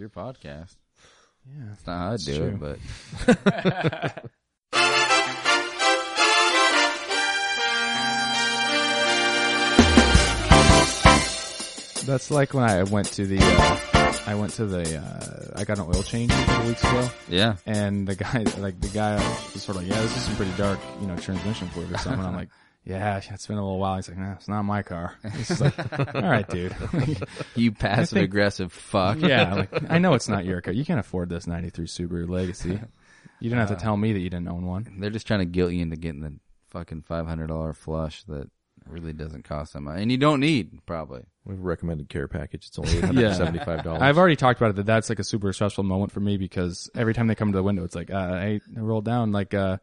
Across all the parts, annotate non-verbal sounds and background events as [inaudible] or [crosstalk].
your podcast. Yeah. That's not how I do true. it, but [laughs] That's like when I went to the, uh, I went to the, uh, I got an oil change a couple weeks ago, yeah. and the guy, like the guy was sort of like, yeah, this is some pretty dark, you know, transmission fluid or something. I'm like, yeah, it's been a little while. He's like, nah, it's not my car. [laughs] It's like, all right, dude. [laughs] You passive aggressive fuck. [laughs] yeah, like, I know it's not your car. You can't afford this 93 Subaru Legacy. You didn't have to tell me that you didn't own one. They're just trying to guilt you into getting the fucking five hundred dollar flush that really doesn't cost that much, and you don't need probably. We have a recommended care package. It's only eight hundred seventy-five dollars. I've already talked about it that that's like a super stressful moment for me because every time they come to the window, it's like, uh, hey, roll down, like, uh,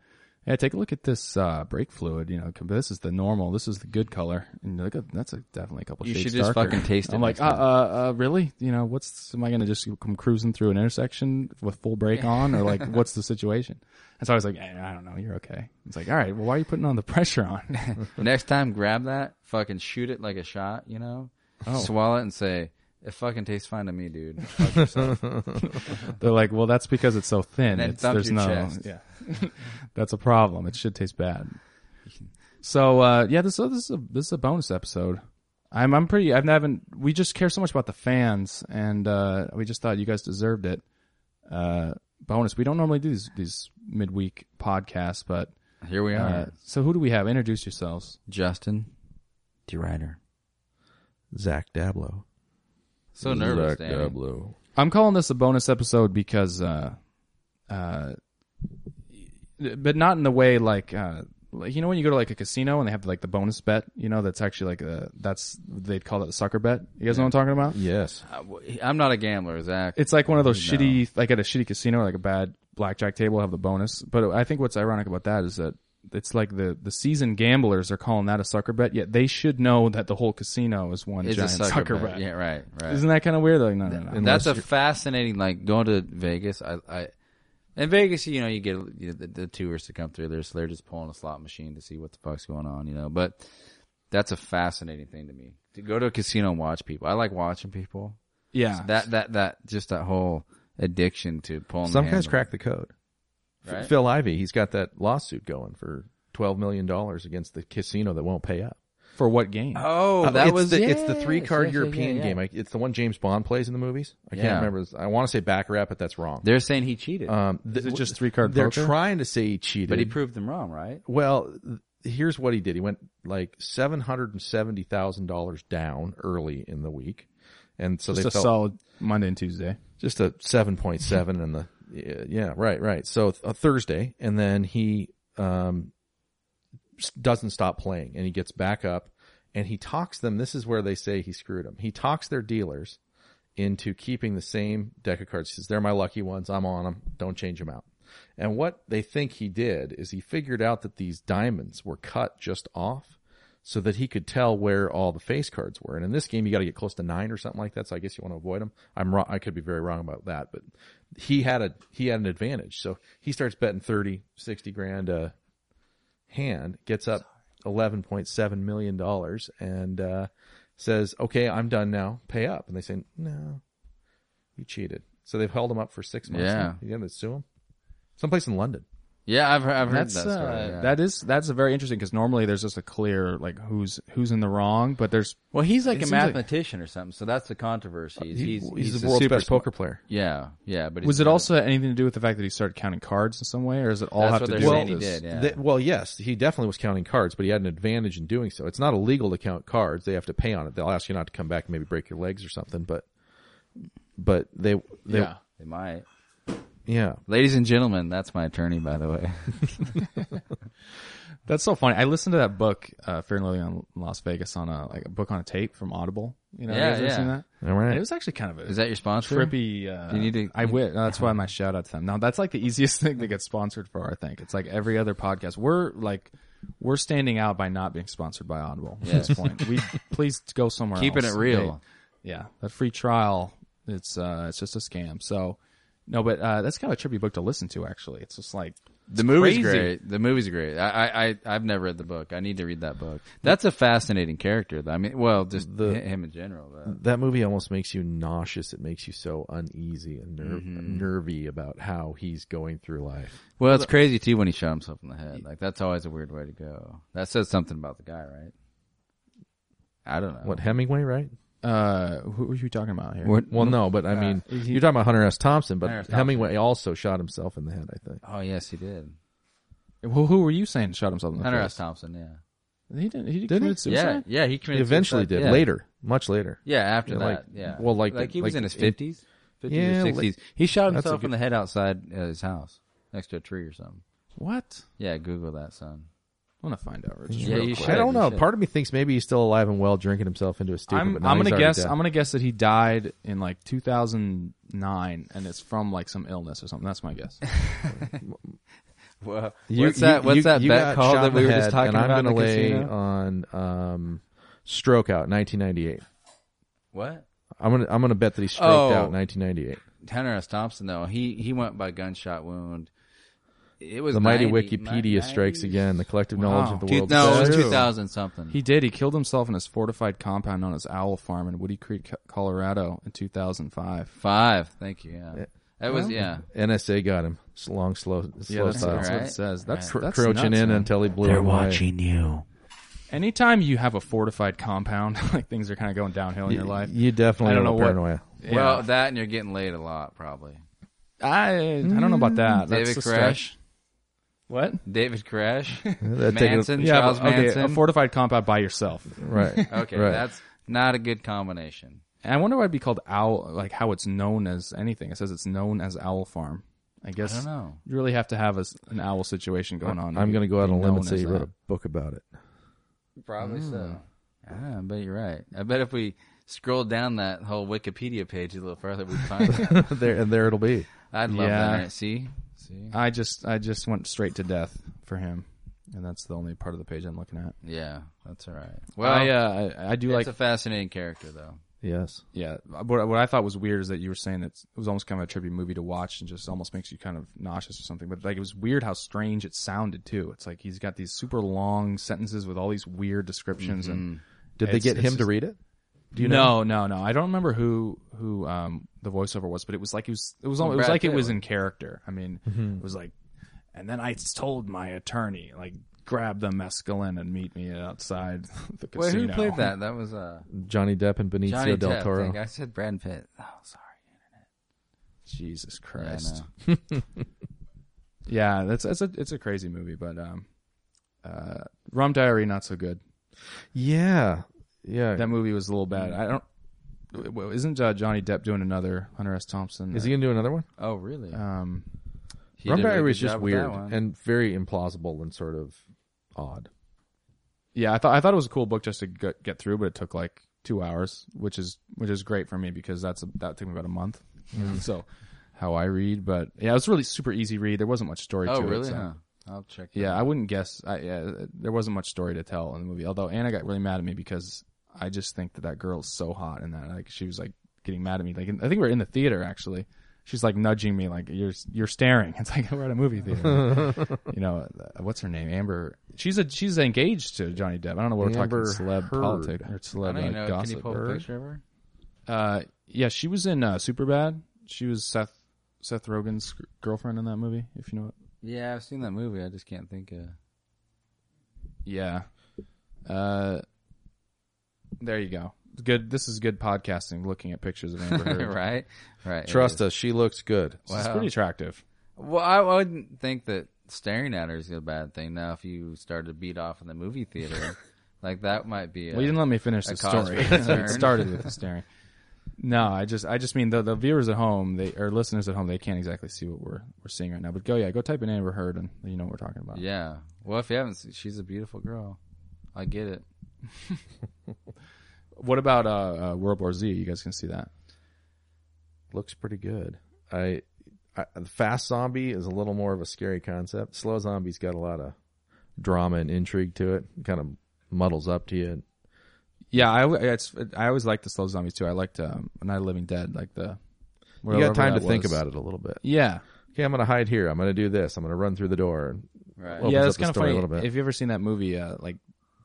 yeah, take a look at this uh, brake fluid. You know, this is the normal. This is the good color. And look at that's a, definitely a couple You shades should just darker. fucking taste it I'm like, uh, uh, uh, really? You know, what's am I going to just come cruising through an intersection with full brake [laughs] on, or like, what's the situation? And so I was like, eh, I don't know, you're okay. It's like, all right, well, why are you putting on the pressure on? [laughs] Next time, grab that, fucking shoot it like a shot, you know, swallow it and say, "It fucking tastes fine to me, dude." Fuck yourself. [laughs] They're like, well, that's because it's so thin. And then It's, thump there's your no, chest. yeah, [laughs] that's a problem. It should taste bad. So uh, yeah, this, so this is a this is a bonus episode. I'm I'm pretty. I haven't. We just care so much about the fans, and uh, we just thought you guys deserved it. Uh, bonus. We don't normally do these these midweek podcasts, but Here we are, uh, so who do we have? Introduce yourselves. Justin, De Ruyter. Zack Dablow. So nervous, Zack Danny. Dablow. I'm calling this a bonus episode because, uh, uh, but not in the way like, uh, like you know when you go to like a casino and they have like the bonus bet, you know that's actually like a that's they'd call it a sucker bet. You guys know what I'm talking about? Yes. Uh, w- I'm not a gambler, Zack. It's like one of those No. shitty like at a shitty casino like a bad blackjack table have the bonus. But I think what's ironic about that is that it's like the the seasoned gamblers are calling that a sucker bet, yet they should know that the whole casino is one It's a giant sucker, sucker, bet. bet. Yeah, right, right. Isn't that kind of weird? Like, no, no, no. And that's a fascinating, like going to Vegas. I, I, in Vegas, you know, you get you know, the, the tourists to come through there, so they're just pulling a slot machine to see what the fuck's going on, you know. But that's a fascinating thing to me to go to a casino and watch people. I like watching people. yeah. That that that just that whole addiction to pulling. Some the guys handle, crack the code. F- Right? Phil Ivey, he's got that lawsuit going for twelve million dollars against the casino that won't pay up. for what game? Oh, Uh, that it's was the, it's the three card yes, yes, European yeah, yeah. game. I, it's the one James Bond plays in the movies. I can't remember. I want to say Baccarat, but that's wrong. They're saying he cheated, Um, th- Is it just three-card They're poker? trying to say he cheated, but he proved them wrong, right? Well, th- here's what he did. He went like seven hundred and seventy thousand dollars down early in the week, and so Just they a felt solid Monday and Tuesday. just a seven point seven in the yeah, right right. So a Thursday, and then he um doesn't stop playing, and he gets back up, and he talks them. This is where they say he screwed them. He talks their dealers into keeping the same deck of cards. He says they're my lucky ones. I'm on them. Don't change them out. And what they think he did is he figured out that these diamonds were cut just off so that he could tell where all the face cards were. And in this game, you got to get close to nine or something like that. So I guess you want to avoid them. I'm wrong. I could be very wrong about that, but he had a, he had an advantage. So he starts betting 30, 60 grand a hand, gets up $11.7 million and, uh, says, okay, I'm done now. Pay up. And they say, no, you cheated. So they've held him up for six months. Yeah. You going to sue him? Someplace in London. Yeah, I've heard, I've heard That's that story. uh, yeah. that is that's a very interesting because normally there's just a clear like who's who's in the wrong, but there's Well, he's like a seems like- mathematician or something, so that's the controversy. He's, he's, he's, he's the a world's best poker player. Yeah, yeah, but was it good. also anything to do with the fact that he started counting cards in some way, or does it all That's have what to they're do saying with he this? did. Yeah. They- well, yes, he definitely was counting cards, but he had an advantage in doing so. It's not illegal to count cards; they have to pay on it. They'll ask you not to come back and maybe break your legs or something, but but they they Yeah. They might. Yeah. Ladies and gentlemen, that's my attorney, by the way. [laughs] That's so funny. I listened to that book, uh, Fear and Loathing on Las Vegas, on a like a book on a tape from Audible. You know, you Yeah, guys ever yeah. seen that? All right. It was actually kind of a Is that your sponsor? trippy. Uh, You need to- I wish. That's why [laughs] my shout out to them. Now that's like the easiest [laughs] thing to get sponsored for. I think it's like every other podcast. We're like we're standing out by not being sponsored by Audible at this point. We please go somewhere. Keeping else. it real. They- yeah, that free trial. It's uh, it's just a scam. So no, but uh, that's kind of a trippy book to listen to. Actually, it's just like The movie's crazy. great. The movie's great. I, I, I, I've never read the book. I need to read that book. That's a fascinating character, though. I mean, well, just The- him in general. But. that movie almost makes you nauseous. It makes you so uneasy and ner- Mm-hmm. nervy about how he's going through life. Well, it's crazy too when he shot himself in the head. Like that's always a weird way to go. That says something about the guy, right? I don't know. What Hemingway, right? Uh, who were you talking about here? What- Well, no, but I mean, he- you're talking about Hunter S. Thompson, but S. Thompson. Hemingway also shot himself in the head. I think. Oh yes, he did. Who, who were you saying shot himself in the Hunter face? S. Thompson. Yeah. He didn't. He Did he? committed suicide. Yeah. Yeah. He He eventually suicide. did Yeah. later, much later. Yeah. After Yeah, that. like- yeah. well, like like the- he was like in his fifties, fifties Yeah, or like- sixties. He shot That's a himself in the head outside uh, his house next to a tree or something. What? Yeah. Google that, son. I want to find out. Rich. Yeah, you should. I don't know. Part of me thinks maybe he's still alive and well, drinking himself into a stupor. I'm, but now I'm he's gonna already guess. dead. I'm gonna guess that he died in like 2009, and it's from like some illness or something. That's my guess. [laughs] Well, You- what's that? you- What's you- that you bet got called shot that in we the were just head, talking and about? I'm in gonna lay casino? on um, stroke out 1998. What? I'm gonna I'm gonna bet that he stroked Oh. out 1998. Hunter S. Thompson, though, he he went by gunshot wound. It was The mighty 90 Wikipedia strikes again. The collective Wow. knowledge of the Two- world. no, it was 2000 something. He did. He killed himself in his fortified compound known as Owl Farm in Woody Creek, Colorado, in 2005. Five. Thank you. Yeah. Yeah. That was Well, yeah. NSA got him. It's long, slow, slow Yeah, that's, style. that's what it says. That's, Cr- that's crouching nuts, in man. until he blew him away. Watching you. Anytime you have a fortified compound, [laughs] like things are kind of going downhill in your life. You definitely I don't have know a what- paranoia. Yeah. Well, that and you're getting laid a lot, probably. I I don't know about that. Mm. David a Koresh. stretch. What? David Koresh, [laughs] That take Manson, Yeah, Charles okay, Manson. a fortified compound by yourself. right. [laughs] okay, right. that's not a good combination. And I wonder why it'd be called Owl, like how it's known as anything. It says it's known as Owl Farm. I guess I guess don't know. you really have to have a s an owl situation going on. I'm going to go out on a limb and say you wrote a book about it. Probably Hmm. so. Yeah, I bet you're right. I bet if we scroll down that whole Wikipedia page a little further, we'd find [laughs] it. there and there it'll be. I'd love Yeah. that. See, see. I just I just went straight to death for him, and that's the only part of the page I'm looking at. Yeah, that's all right. Well, Well, I uh, I, I do it's like a fascinating character, though. Yes. yeah. What what I thought was weird is that you were saying that it was almost kind of a tribute movie to watch and just almost makes you kind of nauseous or something. But like it was weird how strange it sounded too. It's like he's got these super long sentences with all these weird descriptions and. Did they It's- get it's him to just- read it? Do you know? no, no, no. I don't remember who who um the voiceover was, but it was like it was it was all, it was Brad like it Pitt was was. in character. I mean, it was like, and then I told my attorney like grab the mescaline and meet me outside [laughs] the Wait, casino. who played that? [laughs] That was uh, Johnny Depp and Benicio Johnny del Depp. Toro. Thank- I said Brad Pitt. Oh, sorry. Jesus Christ. know. [laughs] Yeah, that's it's a it's a crazy movie, but um, uh, Rum Diary not so good. Yeah. Yeah. That movie was a little bad. I don't. w- Isn't uh, Johnny Depp doing another Hunter S. Thompson? Is he going to do another one? Oh, really? Um, He Rum Diary was just job with that weird and very implausible and sort of odd. Yeah, I thought I thought it was a cool book just to get, get through, but it took like two hours, which is which is great for me because that's a, that took me about a month. [laughs] So how I read, but yeah, it was a really super easy read. There wasn't much story oh, to really? it. so- Huh. I'll check. Yeah, out. I wouldn't guess. I, yeah, there wasn't much story to tell in the movie. Although Anna got really mad at me because I just think that that girl's so hot and that like she was like getting mad at me. Like I think we were in the theater actually. She's like nudging me like you're you're staring. [laughs] It's like we're at a movie theater. [laughs] you know uh, what's her name? Amber. She's a she's engaged to Johnny Depp. I don't know what we're talking celeb Heard. politics or I don't even uh, know. gossip. Can you pull a picture of her? Uh, yeah, she was in uh, Superbad. She was Seth Seth Rogen's g- girlfriend in that movie. If you know it. Yeah, I've seen that movie. I just can't think of. Yeah. Uh, there you go. Good. This is good podcasting. Looking at pictures of Amber Heard. [laughs] right, right. Trust us, she looks good. She's Wow. pretty attractive. Well, I wouldn't think that staring at her is a bad thing. Now, if you started to beat off in the movie theater, [laughs] like that might be. A, well, you didn't let me finish the cause story. [laughs] concern. it started with the staring. No, I just, I just mean the the viewers at home, they or listeners at home, they can't exactly see what we're we're seeing right now. But go, yeah, go type in Amber Heard, and you know what we're talking about. Yeah. Well, if you haven't, seen, she's a beautiful girl. I get it. [laughs] What about uh, uh, World War Z? You guys can see that. Looks pretty good. I, I the fast zombie is a little more of a scary concept. Slow zombie's got a lot of drama and intrigue to it. Kind of muddles up to you. Yeah, I it's I always liked the slow zombies too. I liked um, Night of Living Dead, like the. You got time to think about it a little bit Yeah, okay, I'm going to hide here. I'm going to do this. I'm going to run through the door. Right. Yeah, up that's kind of story a funny. little bit. If you ever seen that movie, uh, like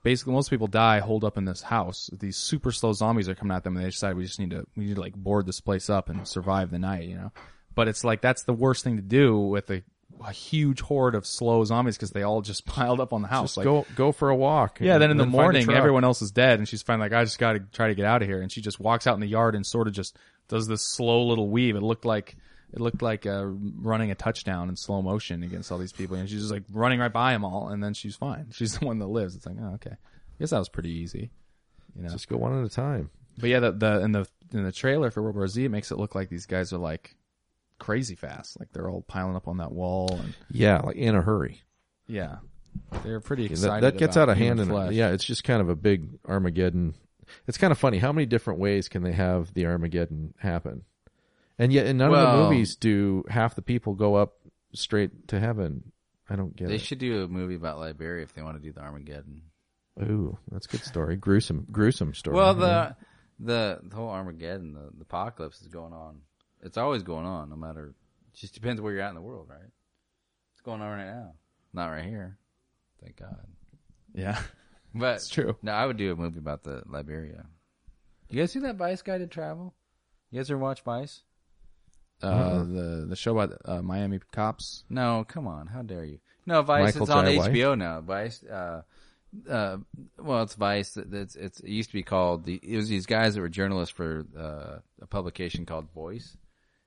basically most people die holed up in this house. These super slow zombies are coming at them, and they decide we just need to we need to like board this place up and survive the night. You know, but it's like that's the worst thing to do with a, a huge horde of slow zombies because they all just [laughs] piled up on the house. Just like, go go for a walk. yeah, then in the and a morning, everyone else is dead, and she's finally like, I just got to try to get out of here. And she just walks out in the yard and sort of just does this slow little weave. It looked like it looked like uh, running a touchdown in slow motion against all these people, and she's just like running right by them all, and then she's fine. [laughs] She's the one that lives. It's like, oh, okay, I guess that was pretty easy, you know. Just go one at a time. But yeah, the, the in the in the trailer for World War Z, it makes it look like these guys are like crazy fast, like they're all piling up on that wall, and Yeah, like in a hurry. yeah, they're pretty That, excited. that gets about out of hand. And yeah, it's just kind of a big Armageddon. It's kind of funny. How many different ways can they have the Armageddon happen? And yet, in none of the movies do half the people go up straight to heaven. I don't get They it. They should do a movie about Liberia if they want to do the Armageddon. Ooh, that's a good story. gruesome, gruesome story. Well, the the the whole Armageddon, the, the apocalypse is going on. It's always going on, no matter. It just depends where you're at in the world, right? It's going on right now, not right here. Thank God. yeah, [laughs] But it's true. no, I would do a movie about the Liberia. You guys see that Vice Guide to Travel? You guys ever watch Vice? Uh, the the show about uh, Miami cops. No, come on. How dare you? No, Vice. Michael it's on White? HBO now. Vice. Uh, uh, well, it's Vice. It's, it's it used to be called the. It was these guys that were journalists for uh, a publication called Voice,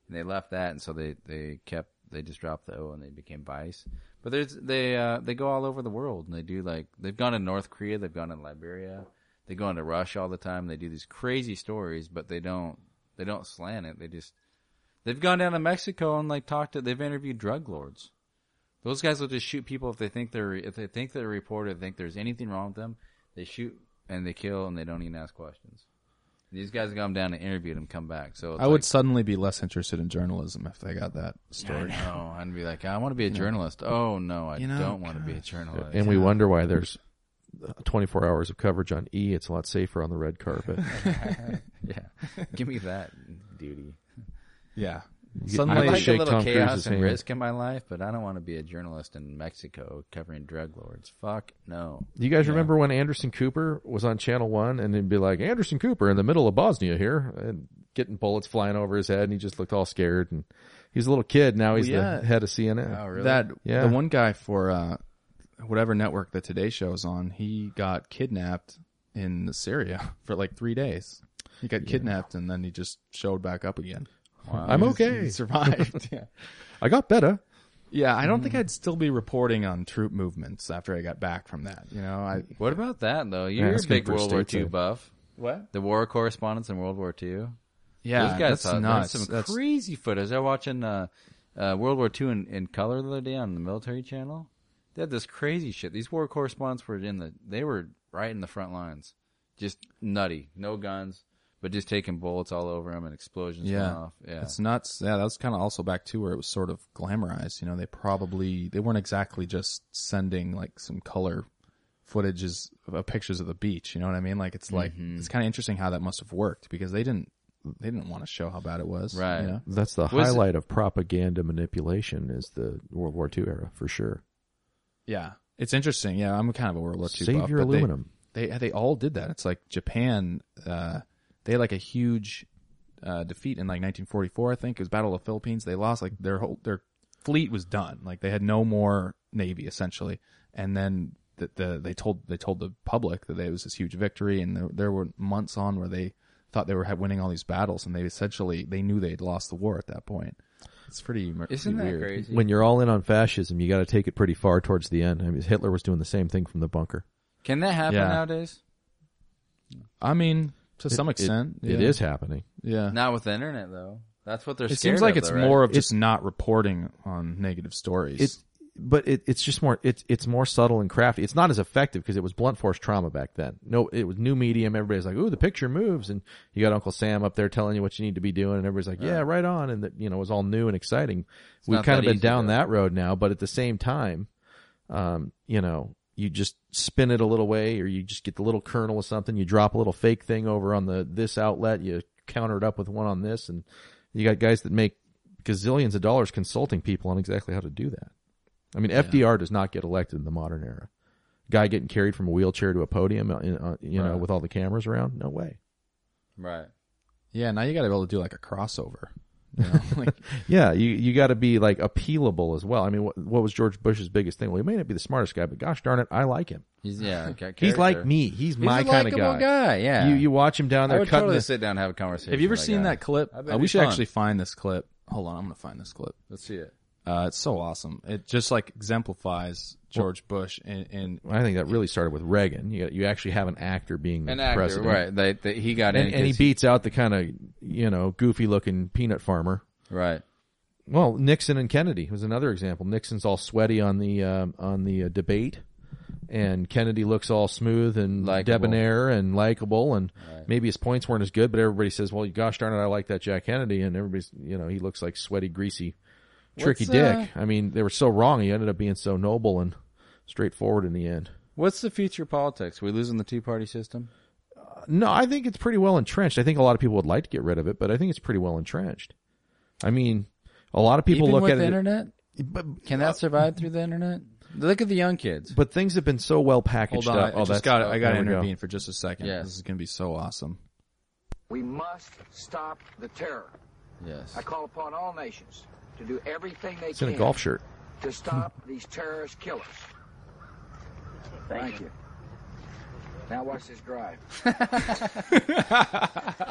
and they left that, and so they they kept they just dropped the O and they became Vice. But there's they uh, they go all over the world and they do like they've gone to North Korea, they've gone to Liberia, they go into Russia all the time. They do these crazy stories, but they don't they don't slant it. They just They've gone down to Mexico and like talked to. They've interviewed drug lords. Those guys will just shoot people if they think they're if they think they're a reporter, think there's anything wrong with them. They shoot and they kill and they don't even ask questions. These guys come down and interview them, come back. So it's I would suddenly be less interested in journalism if they got that I story. know. [laughs] I'd be like, I want to be a journalist. Oh no, I You know, don't want to be a journalist. and we wonder why there's 24 hours of coverage on E. It's a lot safer on the red carpet. [laughs] yeah, give me that duty. Yeah, suddenly I Like like a little Tom chaos Cruise's and hand. risk in my life, but I don't want to be a journalist in Mexico covering drug lords. Fuck no. Do you guys remember when Anderson Cooper was on Channel One and it'd be like Anderson Cooper in the middle of Bosnia here and getting bullets flying over his head and he just looked all scared and he's a little kid now he's yeah. the head of CNN. Oh, really? that Yeah. the one guy for uh, whatever network the Today Show's on, he got kidnapped in Syria [laughs] for like three days. He got kidnapped and then he just showed back up again. I'm okay. He [laughs] survived. yeah. I got better. Yeah, I don't think I'd still be reporting on troop movements after I got back from that. You know, I What about that though? You're a asking big for World War stateside. II buff. what? The war correspondents in World War II. Yeah, Those guys that's saw, nuts. There's some That's- crazy footage. I was watching uh, uh, World War II in, in color the other day on the military channel. They had this crazy shit. These war correspondents were in the. They were right in the front lines, just nutty. No guns, but just taking bullets all over them and explosions yeah, going off. Yeah, it's nuts. Yeah, that was kind of also back to where it was sort of glamorized. You know, they probably they weren't exactly just sending like some color footages of pictures of the beach. You know what I mean? Like it's like Mm-hmm. it's kind of interesting how that must have worked because they didn't they didn't want to show how bad it was. Right. You know? That's the Was it- highlight of propaganda manipulation is the World War II era for sure. Yeah, it's interesting. Yeah, I'm kind of a World War II Save buff, your but they- aluminum. They, they all did that. It's like Japan. Uh, they had like a huge uh, defeat in like 1944. I think it was Battle of the Philippines. They lost like their whole their fleet was done. Like they had no more navy essentially. And then the, the they told they told the public that it was this huge victory. And there, there were months on where they thought they were winning all these battles, and they essentially they knew they'd lost the war at that point. It's pretty. isn't pretty that weird. crazy? When you're all in on fascism, you got to take it pretty far towards the end. I mean, Hitler was doing the same thing from the bunker. Can that happen Yeah. nowadays? I mean, to It- some extent, It yeah. is happening. Yeah. Not with the internet though. That's what they're. It scared seems like of, it's though, right? more of just not reporting on negative stories. It, but it, it's just more it's it's more subtle and crafty. It's not as effective because it was blunt force trauma back then. No, it was new medium. Everybody's like, "Ooh, the picture moves," and you got Uncle Sam up there telling you what you need to be doing, and everybody's like, "Yeah, right on," and that you know it was all new and exciting. We've kind of been easy, down though. that road now, but at the same time, um, you know, you just spin it a little way, or you just get the little kernel of something. You drop a little fake thing over on the this outlet. You counter it up with one on this, and you got guys that make gazillions of dollars consulting people on exactly how to do that. I mean, FDR does not get elected in the modern era. Guy getting carried from a wheelchair to a podium, uh, uh, you know, Right. with all the cameras around. No way. Right. Yeah, now you got to be able to do like a crossover. You know? [laughs] like, Yeah, you you got to be like appealable as well. I mean, what, what was George Bush's biggest thing? Well, he may not be the smartest guy, but gosh darn it, I like him. He's yeah. [laughs] got He's like me. He's, He's my kind of likable guy. Yeah. You you watch him down I there would cutting totally the, sit down and have a conversation. have you ever with seen guy. that clip? Uh, we should fun. actually find this clip. Hold on, I'm gonna find this clip. Let's see it. Uh, it's so awesome. It just like exemplifies George Bush and, and I think that really started with Reagan. You you actually have an actor being An actor, president, right? They, they, he got And, in and he beats out the kind of you know goofy looking peanut farmer. right. Well, Nixon and Kennedy was another example. Nixon's all sweaty on the um, on the uh, debate, and Kennedy looks all smooth and Likable. debonair and likable, and maybe his points weren't as good, but everybody says, "Well, gosh darn it, I like that Jack Kennedy," and everybody's you know he looks like sweaty, greasy, tricky What's, dick. uh, I mean, they were so wrong. He ended up being so noble and straightforward in the end. What's the future of politics? we losing the two party system? Uh, no, I think it's pretty well entrenched. I think a lot of people would like to get rid of it, but I think it's pretty well entrenched. I mean, a lot of people Even look with at the it. internet, But, can that uh, survive through the internet? Look at the young kids. but things have been so well packaged hold on, up. I oh, just that's got I got to there we go. intervene for just a second. Yes. This is gonna be so awesome. We must stop the terror. Yes. I call upon all nations to do everything they It's in can a golf shirt. to stop these terrorist killers. Thank, you. Now watch this drive. [laughs]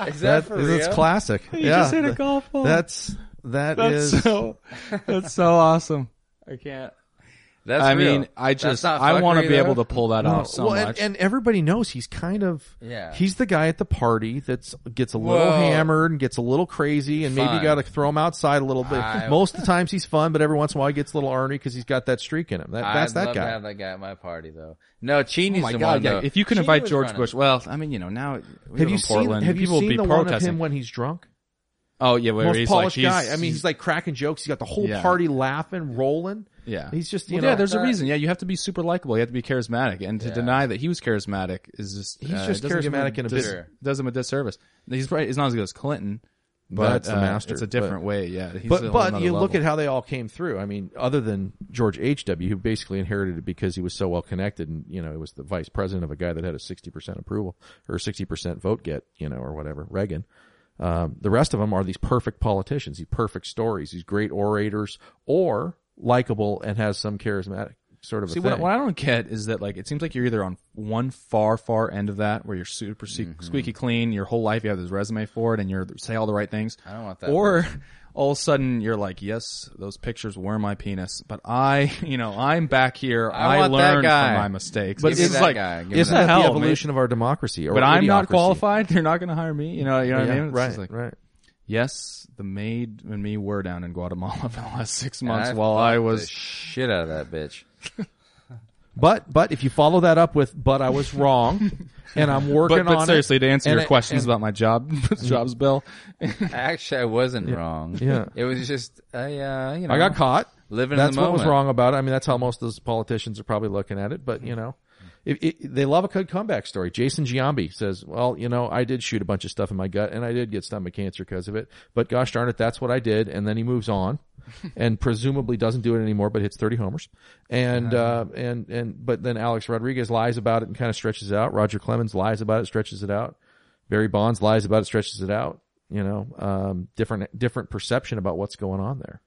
Is That is classic. yeah, just hit a golf ball. That's that That's is- so [laughs] that's so awesome. I can't. That's I real. mean, I just I want to be able to pull that No, off so well, and, much. and everybody knows he's kind of Yeah. He's the guy at the party that gets a little Well- hammered and gets a little crazy, and maybe you got to throw him outside a little bit. I- [laughs] Most of the times he's fun, but every once in a while he gets a little ornery because he's got that streak in him. That, that's I'd that love guy. To have that guy at my party though. No, Cheney's oh my the god! one. Yeah, if you can Cheney invite George running. Bush, well, I mean, you know, now we have you in seen? Portland. Have you people seen be the one of him when he's drunk? oh yeah, where Most he's like polished he's, guy. I mean, he's like cracking jokes. He's got the whole Yeah. party laughing, rolling. Yeah, He's just you Well, know. yeah. There's a reason. Yeah, you have to be super likable. You have to be charismatic, and to Yeah. deny that he was charismatic is just He's uh, just it doesn't give him charismatic in a dis- bit- does him a disservice. He's probably he's not as good as Clinton, but the uh, master, It's a but- different way. Yeah, he's but but you look at how they all came through. I mean, other than George H. W., who basically inherited it because he was so well connected, and you know, he was the vice president of a guy that had a sixty percent approval or sixty percent vote get, you know, or whatever. Reagan. Um, the rest of them are these perfect politicians, these perfect stories, these great orators, or likable and has some charismatic sort of See, a what, thing. what I don't get is that like it seems like you're either on one far, far end of that where you're super se- Mm-hmm. squeaky clean, your whole life you have this resume for it, and you're say all the right things. I don't want that Or [laughs] all of a sudden you're like, yes, those pictures were my penis, but I, [laughs] you know, I'm back here. I I, want that learned guy. from my mistakes. But It's Give me it's that like, guy. Give me Isn't that that hell, the man? evolution of our democracy? Or but I'm not idiocracy? qualified. [laughs] They're not going to hire me. You know, you know what I Yeah, mean? It's right, just like, right. Yes, the maid and me were down in Guatemala [laughs] for the last six months I while I fucked the was. shit out of that bitch. [laughs] But but if you follow that up with "but I was wrong," [laughs] and I'm working But, but on seriously, it, to answer and your it- questions and- about my job, jobs bill, Actually, I wasn't wrong. Yeah. It was just I, uh, you know, I got caught. living That's in the what was wrong about it. I mean, that's how most of those politicians are probably looking at it. But you know, it, it, they love a good comeback story. Jason Giambi says, "Well, you know, I did shoot a bunch of stuff in my gut, and I did get stomach cancer because of it. But gosh darn it, that's what I did." And then he moves on, [laughs] and presumably doesn't do it anymore, but hits thirty homers. And uh, and and but then Alex Rodriguez lies about it and kind of stretches it out. Roger Clemens lies about it, stretches it out. Barry Bonds lies about it, stretches it out. You know, um, different different perception about what's going on there.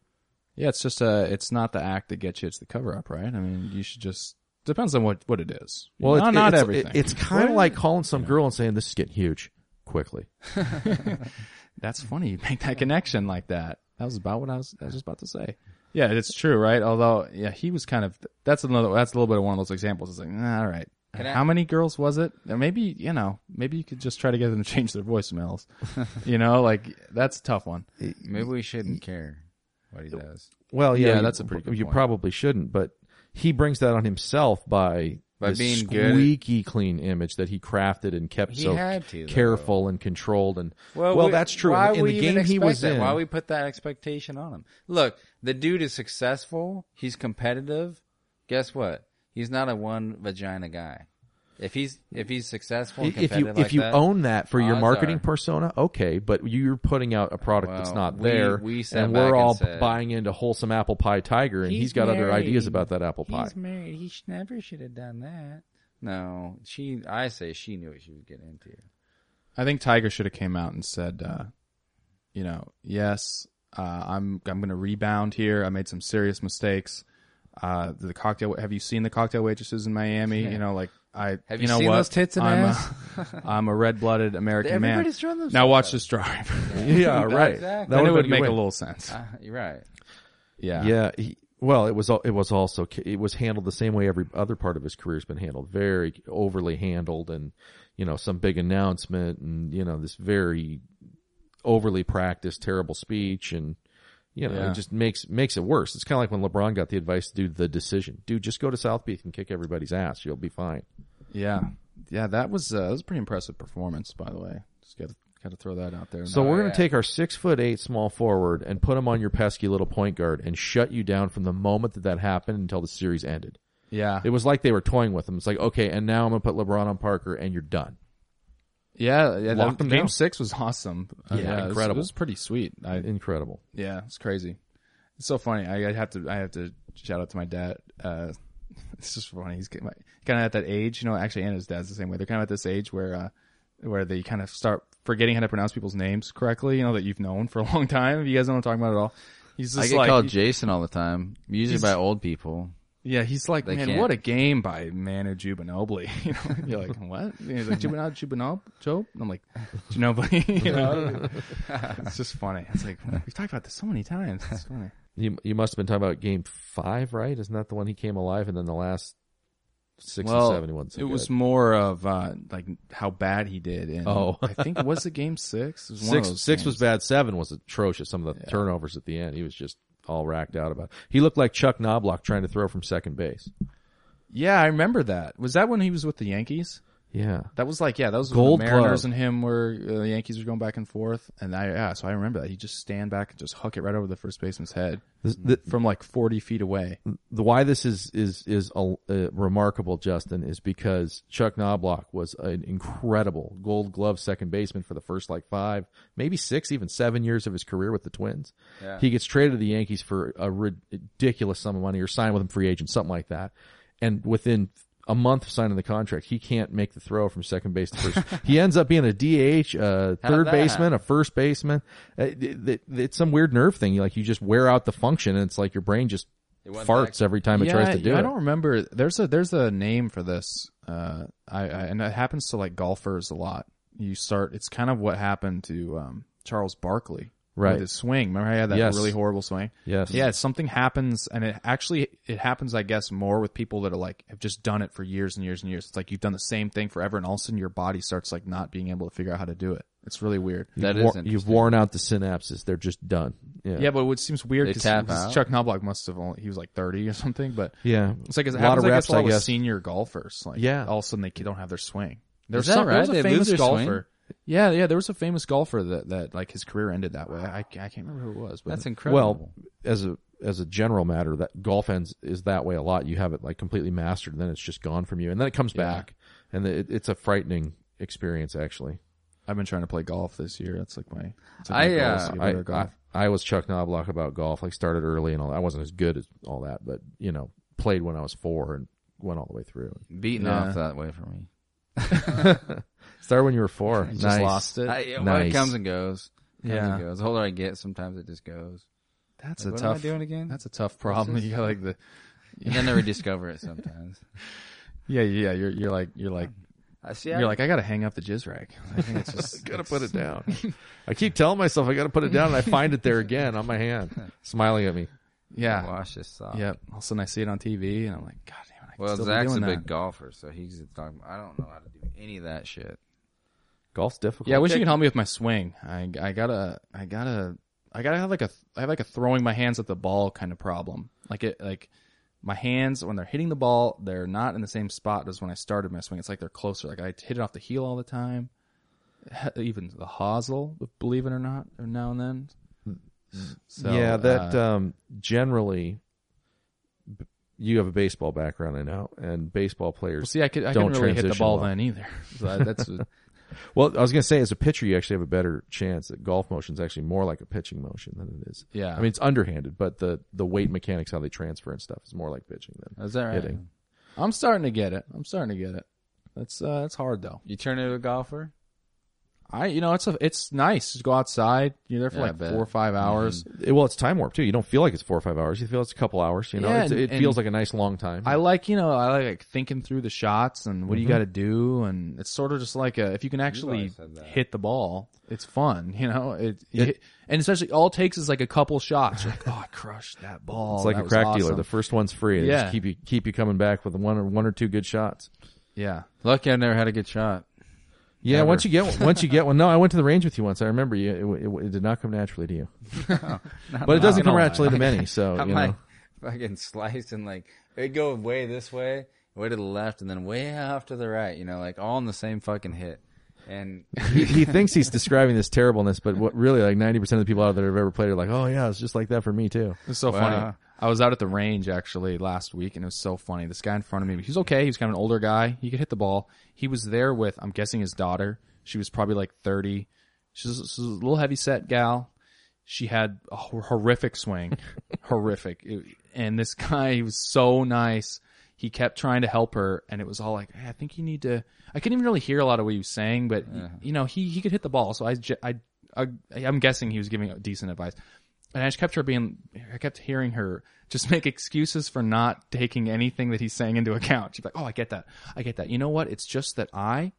Yeah, it's just uh it's not the act that gets you; it's the cover up, right? I mean, you should just depends on what what it is. Well, not, it's, not it's, everything. It's kind of like calling some girl and saying, "This is getting huge, quickly." [laughs] That's funny. You make that connection like that. That was about what I was. I was just about to say. Yeah, it's true, right? Although, yeah, he was kind of. That's another. That's a little bit of one of those examples. It's like, nah, all right. I- How many girls was it? Or maybe you know, maybe you could just try to get them to change their voicemails. [laughs] you know, like that's a tough one. Maybe we shouldn't care what he does. Well, yeah, Yeah, you- that's a pretty good You point. probably shouldn't, but he brings that on himself by By this being good. squeaky clean image that he crafted and kept He so to, though. careful and controlled. And well, we- that's true. Why in, the game he was that? in, Why we put that expectation on him? Look, the dude is successful. He's competitive. Guess what? He's not a one vagina guy. If he's if he's successful, and if you competitive if you that, own that for your marketing are- persona, okay, but you're putting out a product that's not we- there, we and we're and all said- buying into wholesome apple pie tiger, and he's got other ideas about that apple pie. He's married. He sh- never should have done that. No, she. I say she knew what she was getting into. I think Tiger should have came out and said, uh, you know, yes, uh, I'm I'm going to rebound here. I made some serious mistakes. Uh, the cocktail. Have you seen the cocktail waitresses in Miami? You know, like I. Have you you know seen what? those tits and I'm ass? A, [laughs] I'm a red-blooded American man. Everybody's throwing themselves Now watch this drive. [laughs] [laughs] yeah, right. Exactly. then it would've would been make your a little sense. Uh, you're right. Yeah. Yeah. He, well, it was al- it was also it was handled the same way every other part of his career's been handled, very overly handled, and you know some big announcement, and you know this very overly practiced terrible speech, and you know Yeah. it just makes makes it worse. It's kind of like when LeBron got the advice to do the decision, dude, just go to South Beach and kick everybody's ass, you'll be fine. Yeah. Yeah. That was uh, that was a pretty impressive performance, by the way. Just got to got to throw that out there. So Oh, we're going yeah. to take our six foot eight small forward and put him on your pesky little point guard and shut you down from the moment that that happened until the series ended. yeah. It was like they were toying with him. It's like, okay, and now I'm gonna put LeBron on Parker, and you're done. Yeah, yeah. That, them game down. six was awesome. Uh, Yeah, it was- incredible. It was, pretty sweet. I, Incredible. yeah, it's crazy. It's so funny. I, I have to. I have to shout out to my dad. Uh, [laughs] it's just funny. He's kind of at that age, you know. Actually, and his dad's the same way. They're kind of at this age where, uh, where they kind of start forgetting how to pronounce people's names correctly. You know that you've known for a [laughs] long time. You guys know what I'm talking about at all. He's just I get like, called Jason all the time, usually by old people. Yeah, he's like, They man, can't- what a game by Manu Ginobili. [laughs] You know, you're like, [laughs] what? He's like, Ginobili, Ginobili, Joe? And I'm like, Ginobili. [laughs] you know, it's just funny. It's like we've talked about this so many times. It's funny. You you must have been talking about Game Five, right? Isn't that the one he came alive, and then the last six and seven he wasn't so it was good. more of uh, like how bad he did. In, Oh. I think was it game six? It was one of six. those Six was games. bad. Seven was atrocious. Some of the turnovers at the end, he was just all racked out about. He looked like Chuck Knobloch trying to throw from second base. Yeah, I remember that. Was that when he was with the Yankees? Yeah, That was like, yeah, that was Gold when the Mariners and him were uh, the Yankees were going back and forth, and I yeah, so I remember that he just stand back and just hook it right over the first baseman's head This- the, from like forty feet away. the why this is is is uh, remarkable, Justin, is because Chuck Knobloch was an incredible Gold Glove second baseman for the first like five, maybe six, even seven years of his career with the Twins. Yeah. He gets traded to the Yankees for a ridiculous sum of money, or signed with him free agent, something like that. And within a month of signing the contract, he can't make the throw from second base to first. he ends up being a DH, a How third that baseman, a first baseman. Uh, it- it- it's some weird nerve thing. Like you just wear out the function, and it's like your brain just farts back- every time it tries to do I it. don't remember. There's a there's a name for this. Uh, I, I and it happens to like golfers a lot. You start. It's kind of what happened to um, Charles Barkley. Right. With his swing. Remember how he had that Yes. really horrible swing? Yes. Yeah, something happens and it actually it happens I guess more with people that are like have just done it for years and years and years. It's like you've done the same thing forever and all of a sudden your body starts like not being able to figure out how to do it. It's really weird. That You've is wor- you've interesting. worn out the synapses. They're just done. Yeah. Yeah, but what seems weird They because out. Chuck Knobloch must have only he was like 30 or something, but Yeah. it's like it A lot happens, of I reps, guess, a lot I with guess. senior golfers. Like, Yeah. all of a sudden they don't have their swing. There's that some, There right? was a They famous lose their golfer. Swing? Yeah, yeah. There was a famous golfer that that like his career ended that way. I, I can't remember who it was, but That's incredible. Well, as a as a general matter, that golf ends is that way a lot. You have it like completely mastered, and then it's just gone from you, and then it comes Yeah. back, and it, it's a frightening experience actually. I've been trying to play golf this year. That's like my. That's like my I, goal uh, I, better at I. I was Chuck Knobloch about golf. Like started early and all. I wasn't as good as all that, but you know, played when I was four and went all the way through. beating Yeah. off that way for me. [laughs] [laughs] Started when you were four. [laughs] Just nice. lost it. I, well, Nice. it comes and goes. Comes Yeah. and goes. The older I get, sometimes it just goes. That's Like, a what am I tough. doing again? That's a tough problem. [laughs] this? You got like the. And then I rediscover it sometimes. [laughs] Yeah, yeah. You're you're like you're like I see. you're like I gotta hang up the jizz rag. I think it's just gotta put it down. I keep telling myself I gotta put it down, and I find it there again on my hand, smiling at me. yeah. wash this sock. Yep. All of a sudden I see it on TV and I'm like, God damn it! I Well, still be Zack's a doing big golfer, so he's talking. I don't know how to do any of that shit. Golf's difficult. Yeah, I wish you could help me with my swing. I I gotta I gotta I gotta have like a I have like a throwing my hands at the ball kind of problem. Like it like my hands when they're hitting the ball, they're not in the same spot as when I started my swing. It's like they're closer. Like I hit it off the heel all the time. [laughs] Even the hosel, believe it or not, every now and then. So, yeah, that uh, um, generally you have a baseball background, I know, and baseball Well, players. see, I could I don't really hit the ball well. then either. [laughs] So that's [laughs] Well, I was going to say, as a pitcher, you actually have a better chance. That golf motion is actually more like a pitching motion than it is. Yeah. I mean, it's underhanded, but the the weight mechanics, how they transfer and stuff, is more like pitching than Is that right? hitting. I'm starting to get it. I'm starting to get it. That's uh, it's hard though. You turn into a golfer? I you know it's a it's nice to go outside. You're there for Yeah, like four or five mm-hmm. hours. It- well, it's time warp too. You don't feel like it's four or five hours. You feel it's a couple hours. You know, Yeah, It's- and- it feels like a nice long time. I like you know I like, like thinking through the shots and what do you mm-hmm. got to do and it's sort of just like a if you can actually always said that. hit the ball, it's fun. [laughs] You know it, you It- hit- and especially all it takes is like a couple shots. You're like [laughs] oh I crushed that ball. it's like That a crack awesome." dealer. The first one's free. They Yeah. just keep you keep you coming back with one or one or two good shots. yeah. Lucky I've never had a good shot. Yeah, Never. once you get one, once you get one. No, I went to the range with you once. I remember you. It, it, it did not come naturally to you, [laughs] but it doesn't come naturally to many. [laughs] So I'm you like know. fucking sliced and like it go way this way, way to the left, and then way off to the right. You know, like all in the same fucking hit. And [laughs] he, he thinks he's describing this terribleness, but what really like ninety percent of the people out there that have ever played are like, oh yeah, it's just like that for me too. It's so Wow. funny. I was out at the range actually last week, and it was so funny. This guy in front of me, he was okay. He was kind of an older guy. He could hit the ball. He was there with, I'm guessing, his daughter. She was probably like 30. She was, a little heavy set gal. She had a horrific swing, [laughs] horrific. It- and this guy, he was so nice. He kept trying to help her, and it was all like, hey, I think you need to. I couldn't even really hear a lot of what he was saying, but uh-huh. you know, he he could hit the ball. So I I I'm guessing he was giving decent advice. And I just kept her being, I kept hearing her just [laughs] make excuses for not taking anything that he's saying into account. She's like, "Oh, I get that. I get that. You know what? It's just that I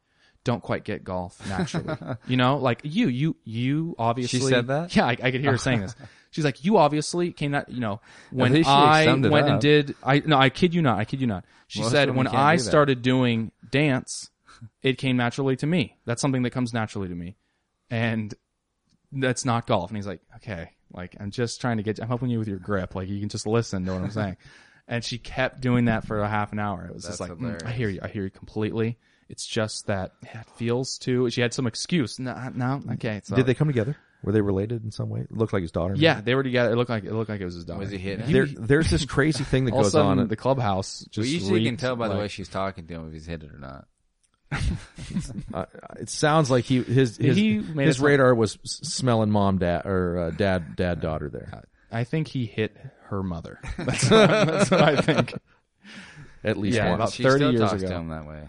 don't quite get golf naturally. [laughs] you know, like you, you, you obviously. She said that? Yeah, I, I could hear her saying this. [laughs] She's like, you obviously came that, you know, when I went and did, I no, I kid you not, I kid you not. She Most said when I do started doing dance, it came naturally to me. That's something that comes naturally to me, and that's not golf. And he's like, okay, like I'm just trying to get, I'm helping you with your grip. Like you can just listen to what I'm saying. [laughs] and she kept doing that for a half an hour. It was just like, mm, I hear you, I hear you completely. It's just that yeah, it feels too. She had some excuse. No, no, okay. So, Did they come together? Were they related in some way? It looked like his daughter. maybe? Yeah, they were together. It looked like it looked like it was his daughter. Was he hitting? There, there's this crazy thing that All of a goes sudden, on. the clubhouse just. well, usually you can tell by the way she's talking to him if he's hit it or not. [laughs] uh, it sounds like he his his, He made his radar was smelling mom dad or uh, dad dad daughter there. I think he hit her mother. [laughs] That's [laughs] what, that's what I think. At least Yeah, one. about she 30 still years talks ago. to him that way.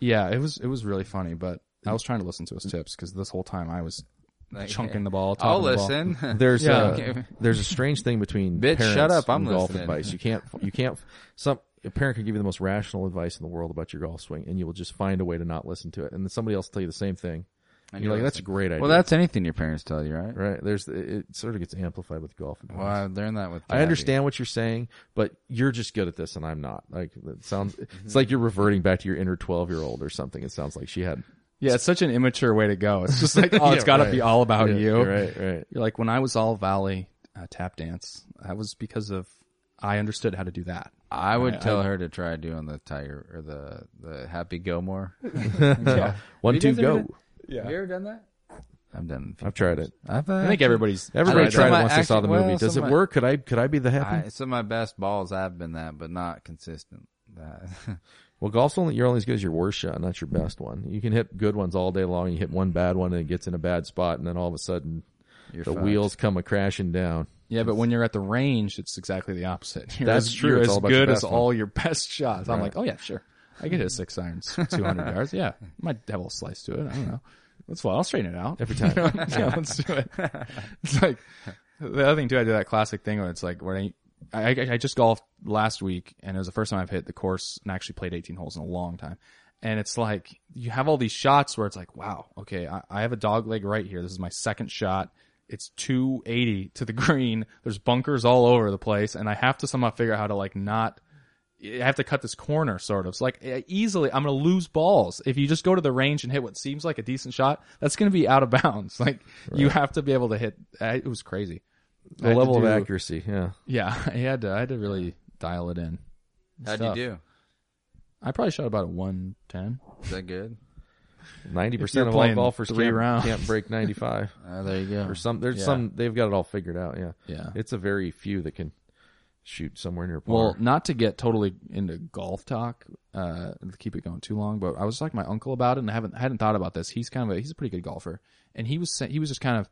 Yeah, it was it was really funny, but I was trying to listen to his tips because this whole time I was Like, chunking the ball. I'll topping the ball. listen. There's Yeah. Okay. there's a strange thing between Bitch, shut up, I'm and golf listening. advice. You can't you can't some a parent can give you the most rational advice in the world about your golf swing, and you will just find a way to not listen to it, and then somebody else will tell you the same thing. And you're like, that's a great idea. Well, that's anything your parents tell you, right? right. There's it, it sort of gets amplified with golf advice. Well, I learned that with. I understand what you're saying, but you're just good at this, and I'm not. Like it sounds, it's like you're reverting back to your inner 12 year old or something. It sounds like she had. Yeah, it's such an immature way to go. It's just [laughs] like, oh, it's Yeah, got to right. be all about Yeah, you. right, right. You're like when I was all Valley uh, tap dance. That was because of I understood how to do that. I would I- tell I- her to try doing the tiger or the the Happy Gilmore. [laughs] [laughs] Yeah, One, two, guys ever go. done- Have you ever done that? I've done. I've tried it. I've, uh, I think everybody's. Everybody tried it some once they saw the actually- movie. well, Does it some- work? Could I could I be the happy? I, some of my best balls have been that, but not consistent. That [laughs] well, golf's only you're only as good as your worst shot, not your best one. You can hit good ones all day long. You hit one bad one and it gets in a bad spot, and then all of a sudden you're the fucked. wheels come a crashing down. Yeah, but when you're at the range, it's exactly the opposite. [laughs] You're That's as, true. You're It's as good as all your [laughs] best shots. I'm like, oh yeah, sure. I could hit six irons, [laughs] 200 yards. Yeah, might have a little slice to it. I don't know. That's fine. I'll straighten it out Every time. yeah, let's do it. It's like the other thing too. I do that classic thing where it's like where I, I I just golfed last week, and it was the first time I've hit the course and actually played 18 holes in a long time. And it's like you have all these shots where it's like, wow, okay, I, I have a dog leg right here. This is my second shot. It's 280 to the [laughs] green. There's bunkers all over the place, and I have to somehow figure out how to like not. I have to cut this corner, sort of. So like easily, I'm going to lose balls if you just go to the range and hit what seems like a decent shot. That's going to be out of [laughs] bounds. Like you have to be able to hit. It was crazy. The had to level of accuracy, yeah. Yeah, [laughs] I had to. I had to really dial it in. How'd Tough. you do? I probably shot about a 110. Is that good? Ninety percent of all golfers three can't, rounds. can't break ninety five. Uh, [laughs] there you go. or some there's Yeah. some they've got it all figured out, yeah. Yeah. It's a very few that can shoot somewhere near par. Well, not to get totally into golf talk, uh, keep it going too long, but I was talking to my uncle about it, and I haven't hadn't thought about this. He's kind of a, he's a pretty good golfer, and he was he was just kind of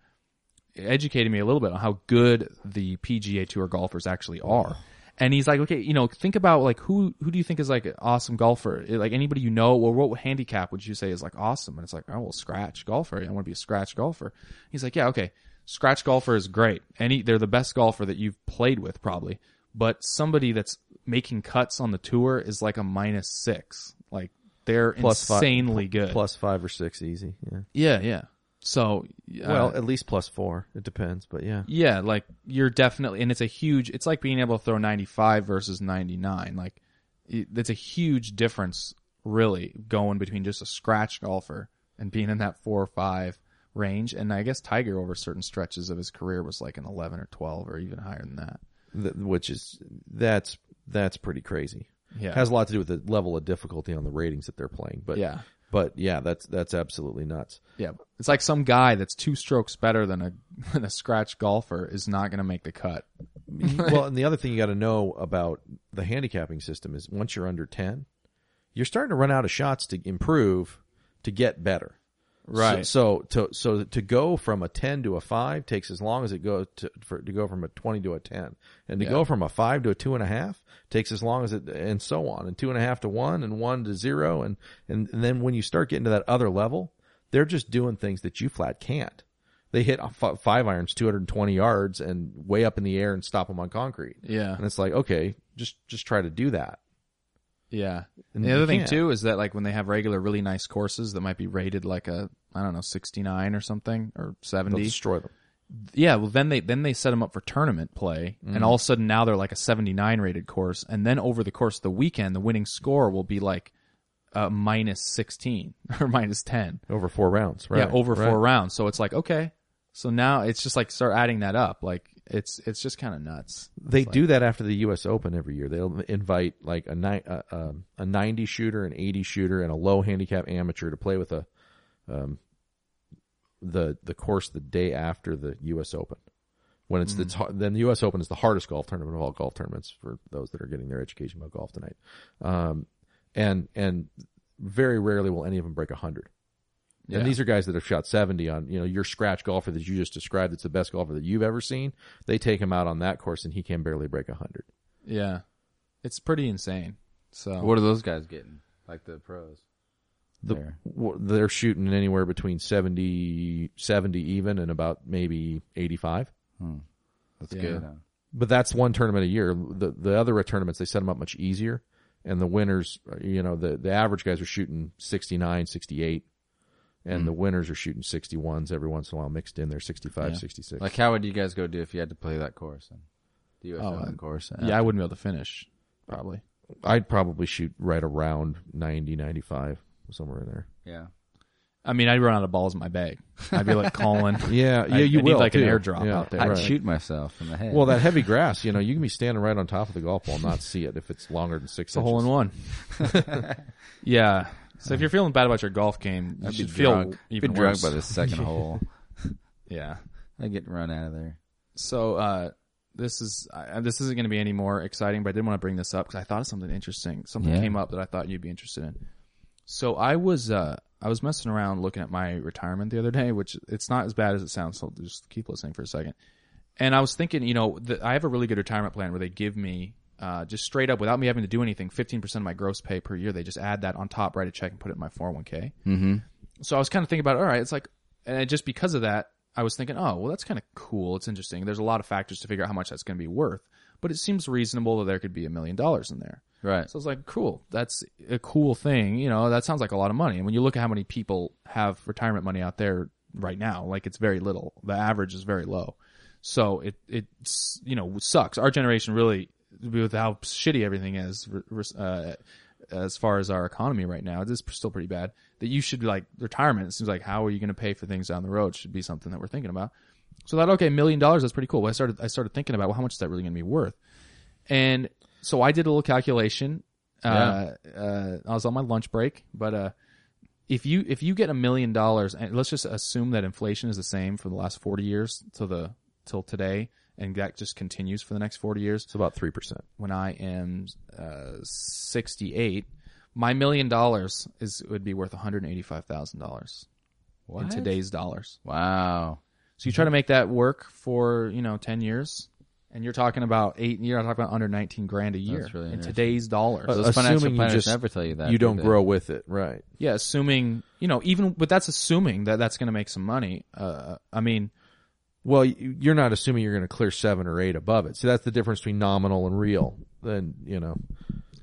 educating me a little bit on how good the PGA Tour golfers actually are. And he's like, okay, you know, think about like who who do you think is like an awesome golfer? Like anybody you know, or what handicap would you say is like awesome? And it's like, oh well, scratch golfer. I want to be a scratch golfer. He's like, yeah, okay, scratch golfer is great. Any they're the best golfer that you've played with probably, but somebody that's making cuts on the tour is like a minus six. Like they're Plus insanely good. plus five or six easy. Yeah. yeah, yeah. So uh, Well, at least plus four. It depends, but yeah. yeah, like you're definitely, and it's a huge. It's like being able to throw 95 versus 99. Like it- it's a huge difference, really, going between just a scratch golfer and being in that four or five range. And I guess Tiger over certain stretches of his career was like an 11 or 12 or even higher than that. Th- which is that's that's pretty crazy. Yeah. has a lot to do with the level of difficulty on the ratings that they're playing. But Yeah. But yeah, that's that's absolutely nuts. Yeah, it's like some guy that's two strokes better than a [laughs] than a scratch golfer is not going to make the cut. [laughs] well, and the other thing you got to know about the handicapping system is once you're under ten, you're starting to run out of shots to improve to get better. Right. So, so to so to go from a ten to a five takes as long as it goes to for to go from a twenty to a ten, and to Yeah. go from a five to a two and a half takes as long as it and so on, and two and a half to one, and one to zero, and and, and then when you start getting to that other level, they're just doing things that you flat can't. They hit five irons, two hundred and twenty yards, and way up in the air and stop them on concrete. Yeah. and it's like okay, just just try to do that. Yeah. And the other thing can't. too is that like when they have regular really nice courses that might be rated like a I don't know 69 or something or They'll 70. destroy them. Yeah, well then they then they set them up for tournament play Mm. and all of a sudden now they're like a 79 rated course and then over the course of the weekend the winning score will be like uh, minus 16 [laughs] or minus 10. over four rounds, right? yeah, over right. four rounds. So it's like okay. So now it's just like start adding that up. Like it's it's just kind of nuts. They do that after the U.S. Open every year. They'll invite like a ni- uh, um, a ninety shooter, an eighty shooter, and a low handicap amateur to play with a um, the the course the day after the U.S. Open. When it's the Mm. the then the U.S. Open is the hardest golf tournament of all golf tournaments for those that are getting their education about golf tonight. Um, and and very rarely will any of them break hundred. Yeah. And these are guys that have shot 70 on, you know, your scratch golfer that you just described that's the best golfer that you've ever seen. They take him out on that course and he can barely break 100. Yeah. It's pretty insane. So What are those guys getting? Like the pros. The, There. they're shooting anywhere between 70, 70 even and about maybe 85. Hmm. That's Yeah. good. But that's one tournament a year. The the other tournaments, they set them up much easier. And the winners, you know, the, the average guys are shooting 69, 68. And hmm. the winners are shooting 61s every once in a while mixed in there, 65, Yeah. 66. Like, how would you guys go do if you had to play that course? Then? The U.S. Oh, Open course. yeah, I wouldn't be able to finish probably. I'd probably shoot right around 90, 95, somewhere in there. Yeah. I mean, I'd run out of balls in my bag. I'd be like [laughs] calling. Yeah, yeah, you I need will like an airdrop Yeah. out there. I'd Right. shoot myself in the head. Well, that heavy [laughs] grass, you know, you can be standing right on top of the golf ball and not see it if it's longer than six It's a hole in one. [laughs] yeah. So if you're feeling bad about your golf game, you I'd be should feel drunk. even be drunk worse. by the second [laughs] hole. [laughs] Yeah. I get run out of there. So uh, this is uh, this isn't going to be any more exciting, but I did want to bring this up because I thought of something interesting. Something Yeah. came up that I thought you'd be interested in. So I was uh, I was messing around looking at my retirement the other day, which it's not as bad as it sounds. So just keep listening for a second. And I was thinking, you know, that I have a really good retirement plan where they give me uh, just straight up without me having to do anything, fifteen percent of my gross pay per year. They just add that on top, write a check, and put it in my four hundred one k. Mm-hmm. So I was kind of thinking about, all right, it's like, and just because of that, I was thinking, oh, well, that's kind of cool. It's interesting. There's a lot of factors to figure out how much that's going to be worth, but it seems reasonable that there could be a million dollars in there. Right. So I was like, cool. That's a cool thing. You know, that sounds like a lot of money. And when you look at how many people have retirement money out there right now, like it's very little. The average is very low. So it, it's, you know, sucks. Our generation really, with how shitty everything is, uh, as far as our economy right now, it is still pretty bad. That you should like retirement. It seems like how are you going to pay for things down the road should be something that we're thinking about. So thought, okay, million dollars, that's pretty cool. But I started, I started thinking about, well, how much is that really going to be worth? And so I did a little calculation. Uh, uh, I was on my lunch break, but, uh, if you, if you get a million dollars and let's just assume that inflation is the same for the last 40 years till the, till today, and that just continues for the next 40 years, It's about three percent. when I am uh, 68, my million dollars is would be worth $185,000 in today's dollars. Wow. So you try to make that work for, you know, 10 years and you're talking about 8 you're not talking about under 19 grand a year really in interesting. today's dollars. Uh, Those financial assuming you planners just- never tell you that. You do don't they? grow with it, right? yeah, assuming, you know, even but that's assuming that that's going to make some money. Uh I mean, Well, you- you're not assuming you're going to clear seven or eight above it. So that's the difference between nominal and real. Then you know.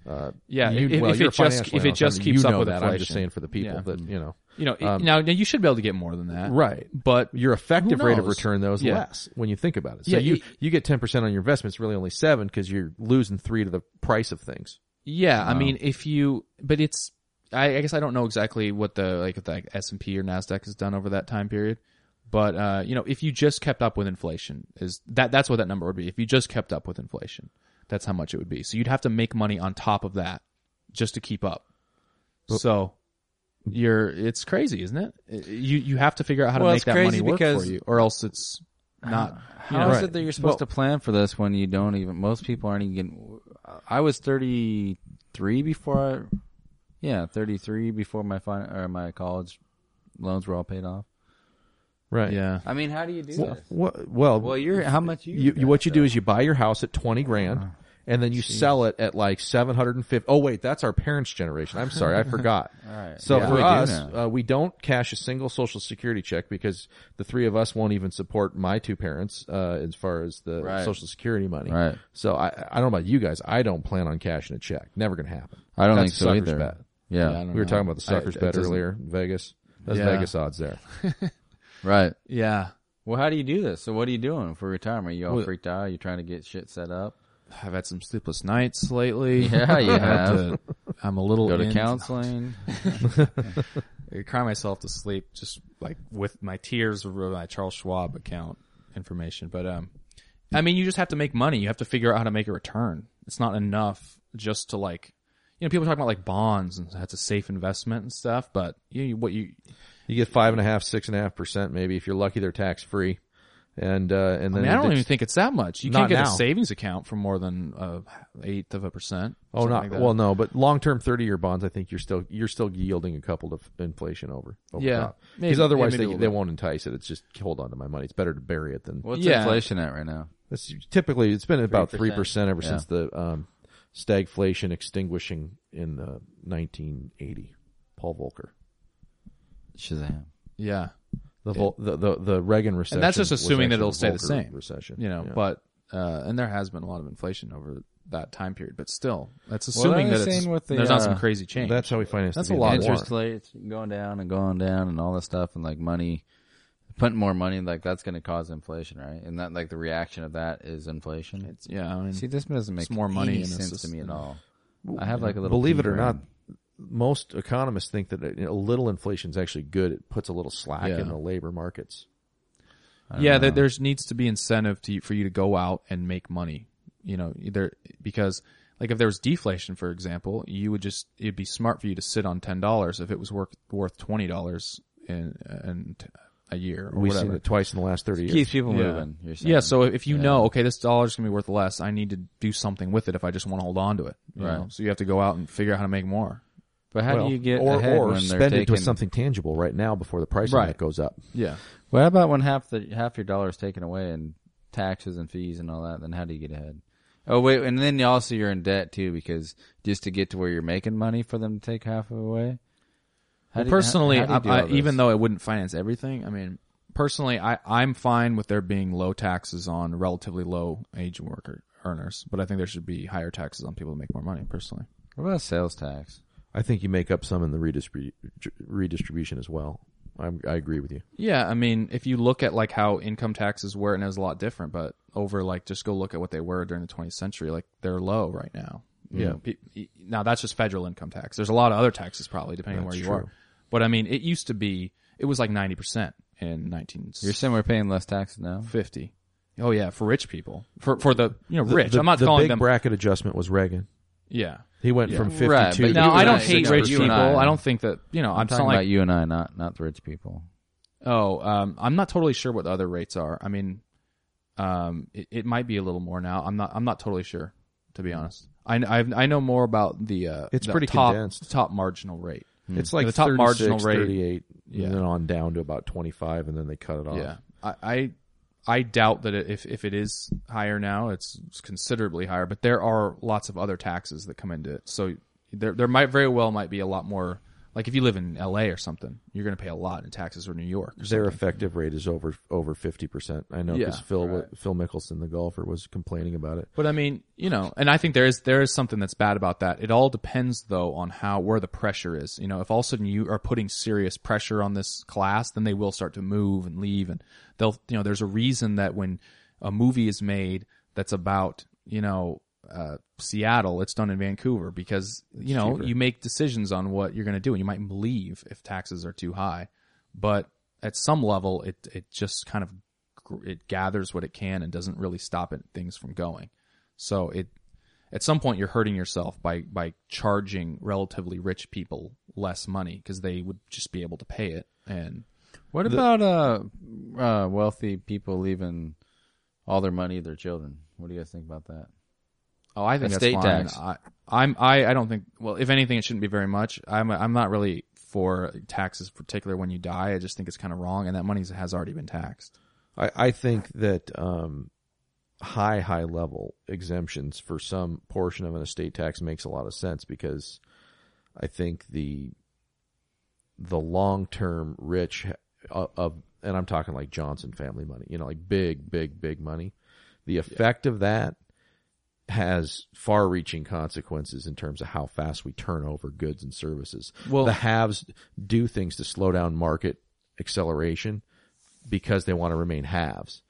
Uh, Yeah, you, if- well, if it just- if it just I mean, keeps you up know with that. I'm just saying for the people Yeah. that you know. you know, Um, now now you should be able to get more than that. Right. But Your effective rate of return though is Yeah. less when you think about it. So Yeah, you it- you get ten percent on your investment. It's really only seven because you're losing three to the price of things. Yeah, I mean, if you, but it's, I, I guess I don't know exactly what the like the S and P or Nasdaq has done over that time period, but uh, you know, if you just kept up with inflation, is that that's what that number would be? If you just kept up with inflation, that's how much it would be. So you'd have to make money on top of that just to keep up. So you're, it's crazy, isn't it? You you have to figure out how to make that money work for you, or else it's not. you know, is it that you're supposed to plan for this when you don't even? Most people aren't even. Getting, I was 33 before I. Yeah, 33 before my fin- or my college loans were all paid off. Right. Yeah. I mean, how do you do Well, this? well, well, Well, you're how much you? you, you what you do is you buy your house at 20 grand Uh-huh. and then you sell it at like 750 oh wait that's our parents generation i'm sorry i [laughs] forgot right. so Yeah. for We do us now. uh, we don't cash a single social security check because the three of us won't even support my two parents uh, as far as the Right. social security money Right. so I, I don't know about you guys i don't plan on cashing a check never gonna happen I don't That's think so either. bet. Yeah, Yeah, we were know. talking about the suckers I- bet earlier in vegas that's Yeah. vegas odds there [laughs] right. Yeah. Well, how do you do this? So, what are you doing for retirement? you all Well- freaked out? you trying to get shit set up? I've had some sleepless nights lately. [laughs] Yeah, you [laughs] have. to- I'm a little Go to in- counseling. [laughs] I cry myself to sleep just like with my tears of my Charles Schwab account information. But um, I mean, you just have to make money. You have to figure out how to make a return. It's not enough just to like, you know, people talk about like bonds and that's a safe investment and stuff. But you, what you, you get five and a half six and a half percent maybe if you're lucky they're tax free and uh and I then mean, I don't even think it's that much. You can't get now. a savings account for more than uh, eighth of a percent. Oh, something not like well, no, but long term thirty year bonds, I think you're still you're still yielding a couple of inflation over. over Yeah. because otherwise yeah, they they won't entice it. It's just hold on to my money. It's better to bury it than. What's Yeah. inflation at right now? That's typically it's been about three 3%. ever Yeah. since the um, stagflation extinguishing in the 1980. Paul Volcker, Shazam. yeah. the Vol- the, the the Reagan recession, And that's just was assuming that actually it'll stay the Volcker same. recession. you know, Yeah. but uh, and there has been a lot of inflation over that time period, but still, that's assuming that it's, with the, there's not some uh, crazy change. that's how we finance. That's the a lot Vietnam Interest rates going down and going down and all this stuff and like money, putting more money like that's going to cause inflation, right? And that like the reaction of that is inflation. it's, yeah, I mean, See, this doesn't make more money any in sense to me at all. I have like a little. Believe it or not. Most economists think that a little inflation is actually good. It puts a little slack Yeah. in the labor markets. yeah, there there's needs to be incentive to for you to go out and make money. You know, either because like if there was deflation, for example, you would just it'd be smart for you to sit on ten dollars if it was worth worth twenty dollars in in a year or We've whatever. seen it twice in the last thirty years. keeps people Yeah. moving. You're. Yeah, so if you Yeah. know, okay, this dollar's gonna be worth less, I need to do something with it if I just want to hold on to it. you Right. know? So you have to go out and figure out how to make more. But how Well, do you get or ahead or when they're spend taking? it with something tangible right now before the price Right. of it goes up? Yeah. What about when half the half your dollar is taken away and taxes and fees and all that? Then how do you get ahead? Oh wait, and then also you're in debt too because just to get to where you're making money for them to take half of it away. Well, do you- how- personally, how do I, I, even though it wouldn't finance everything, I mean, personally, I, I'm fine with there being low taxes on relatively low age worker earners, but I think there should be higher taxes on people that make more money. Personally, what about sales tax? I think you make up some in the redistribu- redistribution as well. I'm, I agree with you. yeah, I mean, if you look at like how income taxes were, and it was a lot different, but over like just go look at what they were during the 20th century, like they're low right now. You Yeah. know, pe- now that's just federal income tax. There's a lot of other taxes probably depending on where That's you true. are. But I mean, it used to be it was like 90% in 1950. You're saying we're paying less taxes now? 50. Oh yeah, for rich people. For for the you know The- rich. The, I'm not calling the calling big them bracket adjustment was Reagan. Yeah. He went from fifty-two. Right, but to Now I don't I, hate you rich and people. I. I don't think that you know. I'm, I'm not talking like about you and I, not not the rich people. oh, um, I'm not totally sure what the other rates are. I mean, Um, it, it might be a little more now. I'm not. I'm not totally sure, to be honest. I I've, I know more about the. Uh, It's the pretty top, condensed. Top marginal rate. It's like The top 36, marginal rate- 38, Yeah. and then on down to about 25, and then they cut it off. Yeah, I, I I doubt that if if it is higher now, it's, considerably higher. But there are lots of other taxes that come into it, so there there might very well might be a lot more. Like if you live in L.A. or something, you're going to pay a lot in taxes, or New York. Or Their something. effective rate is over over 50%. I know because Yeah, Phil Phil Mickelson, the golfer, was complaining about it. But I mean, you know, and I think there is there is something that's bad about that. It all depends though on how where the pressure is. You know, if all of a sudden you are putting serious pressure on this class, then they will start to move and leave, and they'll you know, there's a reason that when a movie is made that's about you know uh, Seattle, it's done in Vancouver because you know cheaper. you make decisions on what you're going to do, and you might leave if taxes are too high, but at some level, it it just kind of it gathers what it can and doesn't really stop it, things from going. So it at some point you're hurting yourself by by charging relatively rich people less money because they would just be able to pay it. And What about uh, uh, wealthy people leaving all their money to their children? What do you guys think about that? Oh, I think that's Estate fine. tax. I, I'm I I don't think well if anything it shouldn't be very much. I'm I'm not really for taxes, particular when you die. I just think it's kind of wrong, and that money has already been taxed. I, I think that um, high, high level exemptions for some portion of an estate tax makes a lot of sense because I think the the long term rich uh, of and I'm talking like Johnson family money, you know, like big, big, big money. The effect of that has far reaching consequences in terms of how fast we turn over goods and services. Well- the haves do things to slow down market acceleration because they want to remain halves.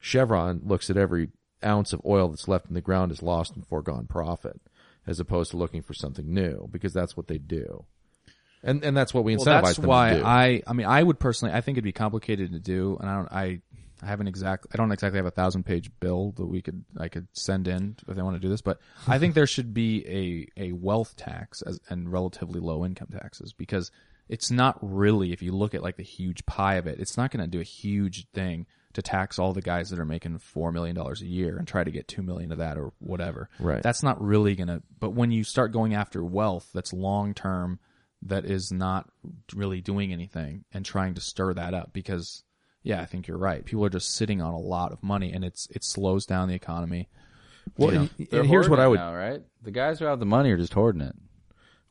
Chevron looks at every ounce of oil that's left in the ground as lost and foregone profit, as opposed to looking for something new, because that's what they do. And and that's what we incentivize Well, that's them why to do. I I mean I would personally I think it'd be complicated to do, and I don't I I haven't exact I don't exactly have a thousand page bill that we could I could send in if they want to do this, but I think there should be a a wealth tax as, and relatively low income taxes because it's not really if you look at like the huge pie of it, it's not going to do a huge thing to tax all the guys that are making four million dollars a year and try to get two million of that or whatever. Right. That's not really gonna. But when you start going after wealth, that's long term, that is not really doing anything and trying to stir that up because, yeah, I think you're right. People are just sitting on a lot of money and it's it slows down the economy. well, you know, and, and here's what I would. now, right? The guys who have the money are just hoarding it.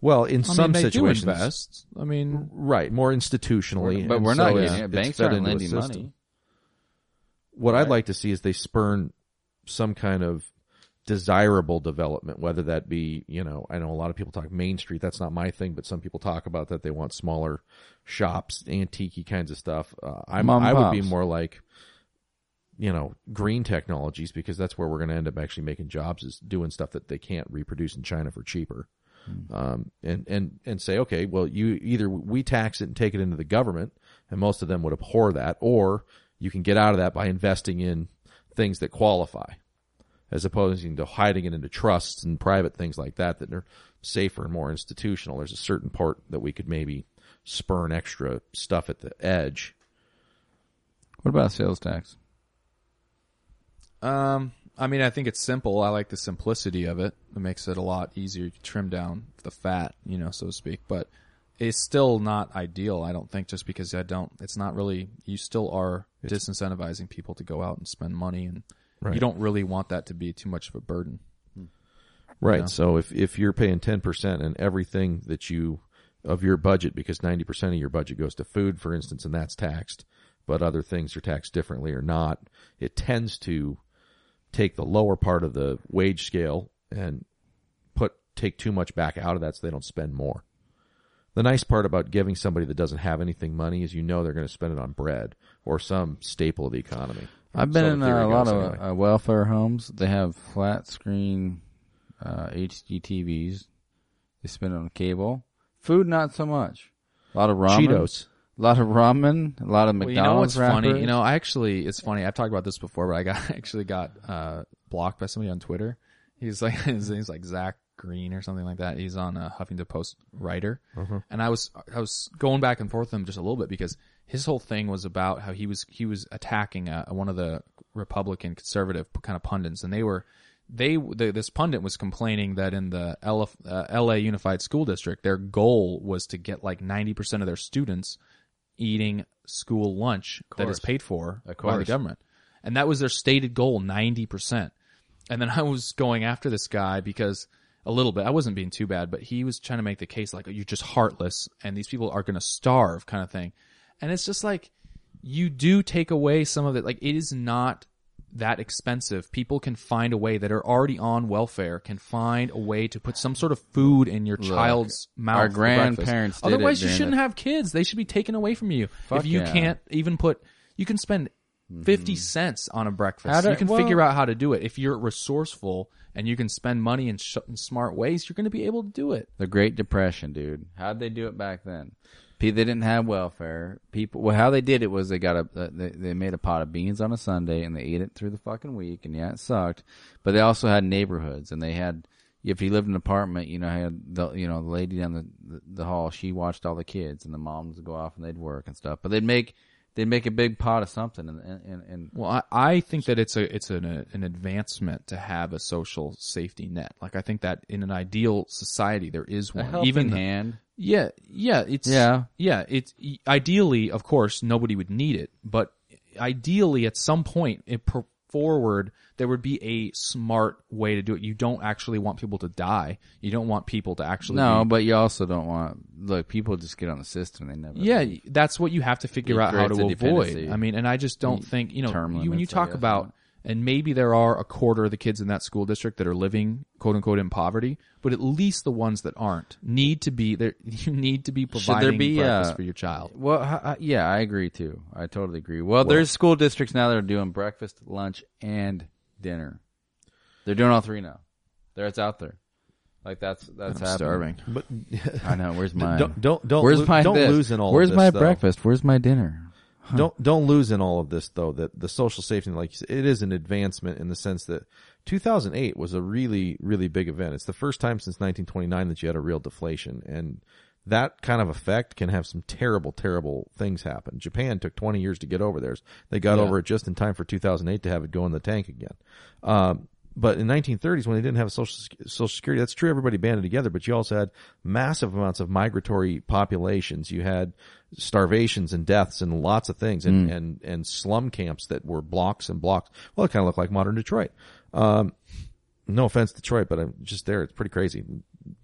Well, in I some mean, situations, invest. I mean, right, more institutionally, but we're not so getting it's- it. Banks aren't lending money. What I'd like to see is they spurn some kind of desirable development, whether that be, you know, I know a lot of people talk Main Street. That's not my thing, but some people talk about that. They want smaller shops, antique kinds of stuff. Uh, I'm, Mom I would be more like, you know, green technologies because that's where we're going to end up actually making jobs is doing stuff that they can't reproduce in China for cheaper. Um, and, and, and say, okay, well, you either we tax it and take it into the government and most of them would abhor that, or you can get out of that by investing in things that qualify as opposed to hiding it into trusts and private things like that that are safer and more institutional. There's a certain part that we could maybe spurn extra stuff at the edge. What about sales tax? um, I mean, I think it's simple. I like the simplicity of it. It makes it a lot easier to trim down the fat, you know, so to speak. But it's still not ideal. I don't think just because I don't. It's not really. You still are disincentivizing people to go out and spend money, and Right. you don't really want that to be too much of a burden. Hmm. Right. Yeah. So if, if you're paying 10% and everything that you, of your budget, because 90% of your budget goes to food, for instance, and that's taxed, but other things are taxed differently or not, it tends to take the lower part of the wage scale and put, take too much back out of that so they don't spend more. The nice part about giving somebody that doesn't have anything money is you know they're going to spend it on bread or some staple of the economy. I've been So in uh, a lot of anyway. uh, welfare homes. They have flat screen uh, HD TVs. They spend on cable. Food, not so much. A lot of ramen. Cheetos. A lot of ramen. A lot of Well, McDonald's you know what's funny? You know, I actually, it's funny. I've talked about this before, but I got [laughs] actually got uh, blocked by somebody on Twitter. He's like, [laughs] his name's like Zach Green or something like that. He's on a Huffington Post writer, and I was I was going back and forth with him just a little bit because his whole thing was about how he was he was attacking uh, one of the Republican conservative kind of pundits, and they were they the, this pundit was complaining that in the L, uh, L.A. Unified School District, their goal was to get like ninety percent of their students eating school lunch that is paid for by the government, and that was their stated goal, ninety percent. And then I was going after this guy because a little bit. I wasn't being too bad, but he was trying to make the case like you're just heartless and these people are going to starve kind of thing. And it's just like you do take away some of it. Like it is not that expensive. People can find a way that are already on welfare can find a way to put some sort of food in your child's mouth. our grandparents it Otherwise, you shouldn't have kids. They should be taken away from you. Fuck if you yeah. can't even put, you can spend mm-hmm. 50 cents on a breakfast. Do- you can well- figure out how to do it. If you're resourceful and you can spend money in, sh- in smart ways, you're going to be able to do it. The Great Depression, dude. How'd they do it back then? They didn't have welfare. People, well, how they did it was they got a, uh, they, they made a pot of beans on a Sunday and they ate it through the fucking week, and yeah, it sucked. But they also had neighborhoods, and they had, if you lived in an apartment, you know, had the, you know, the lady down the, the, the hall, she watched all the kids, and the moms would go off and they'd work and stuff. But they'd make, they'd make a big pot of something, and and, and, Well, I, I think that it's a it's an an advancement to have a social safety net. Like I think that in an ideal society there is a one. helping Even the- hand. Yeah, yeah, it's Yeah. yeah. It's ideally, of course, nobody would need it, but ideally, at some point, it pro- forward there would be a smart way to do it. You don't actually want people to die. You don't want people to actually No, be- but you also don't want look. People just get on the system; and they never. yeah, that's what you have to figure out how to avoid. I mean, and I just don't think you know you, when you talk about and maybe there are a quarter of the kids in that school district that are living quote unquote in poverty, but at least the ones that aren't need to be there. [laughs] You need to be there providing be, breakfast uh, for your child. Well, h- yeah, I agree too. I totally agree. Well, there's school districts now that are doing breakfast, lunch, and dinner. They're doing all three now. There, it's out there. Like that's that's I'm happening. starving. But [laughs] I know. Where's [laughs] mine? don't don't don't, Where's lo- my don't this? lose in all. Where's of this, my though. breakfast? Where's my dinner? Don't don't lose in all of this though that the social safety like said, it is an advancement in the sense that 2008 was a really really big event. It's the first time since 1929 that you had a real deflation and that kind of effect can have some terrible terrible things happen. Japan took 20 years to get over theirs. They got Yeah. over it just in time for 2008 to have it go in the tank again. Um, but in 1930s, when they didn't have a social social security, that's true. Everybody banded together, but you also had massive amounts of migratory populations. You had starvations and deaths and lots of things, and and and slum camps that were blocks and blocks. Well, it kind of looked like modern Detroit. Um, no offense, Detroit, but I'm just there. It's pretty crazy.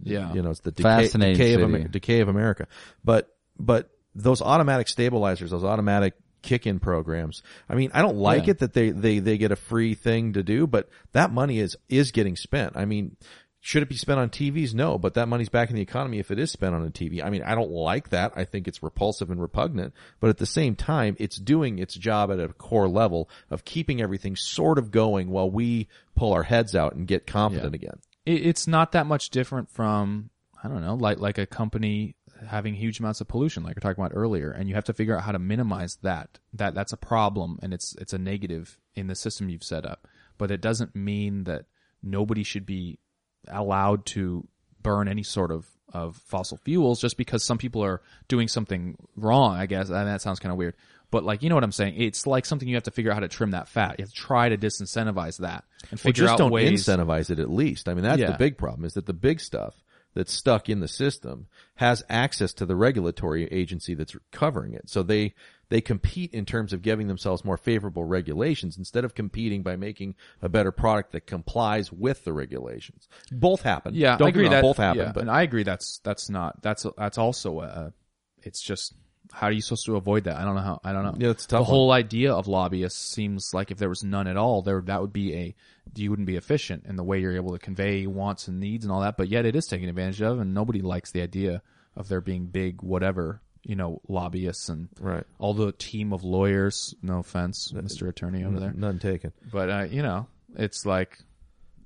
Yeah. you know, it's the decay, Fascinating decay of. Amer- decay of America. But but those automatic stabilizers, those automatic kick-in programs. I mean, I don't like Yeah. it that they they they get a free thing to do, but that money is is getting spent. I mean, should it be spent on TVs? No, but that money's back in the economy if it is spent on a TV. I mean, I don't like that. I think it's repulsive and repugnant, but at the same time, it's doing its job at a core level of keeping everything sort of going while we pull our heads out and get confident again. It, it's not that much different from I don't know, like like a company having huge amounts of pollution, like we are talking about earlier, and you have to figure out how to minimize that. That that's a problem, and it's it's a negative in the system you've set up. But it doesn't mean that nobody should be allowed to burn any sort of of fossil fuels just because some people are doing something wrong. I guess and that sounds kind of weird. But like you know what I'm saying? It's like something you have to figure out how to trim that fat. You have to try to disincentivize that and figure Well, just out don't ways. incentivize it at least. I mean, that's Yeah. the big problem is that the big stuff that's stuck in the system has access to the regulatory agency that's covering it. So they, they compete in terms of giving themselves more favorable regulations instead of competing by making a better product that complies with the regulations. Both happen. Yeah, Don't I agree that both happen, yeah, but and I agree that's that's not that's that's also a. It's just how are you supposed to avoid that? I don't know how. I don't know. Yeah, it's tough The one. whole idea of lobbyists seems like if there was none at all, there that would be a you wouldn't be efficient in the way you're able to convey wants and needs and all that. But yet it is taken advantage of, and nobody likes the idea of there being big whatever you know lobbyists and Right. all the team of lawyers. No offense, Mr. Attorney over there, none taken. but uh, you know it's like.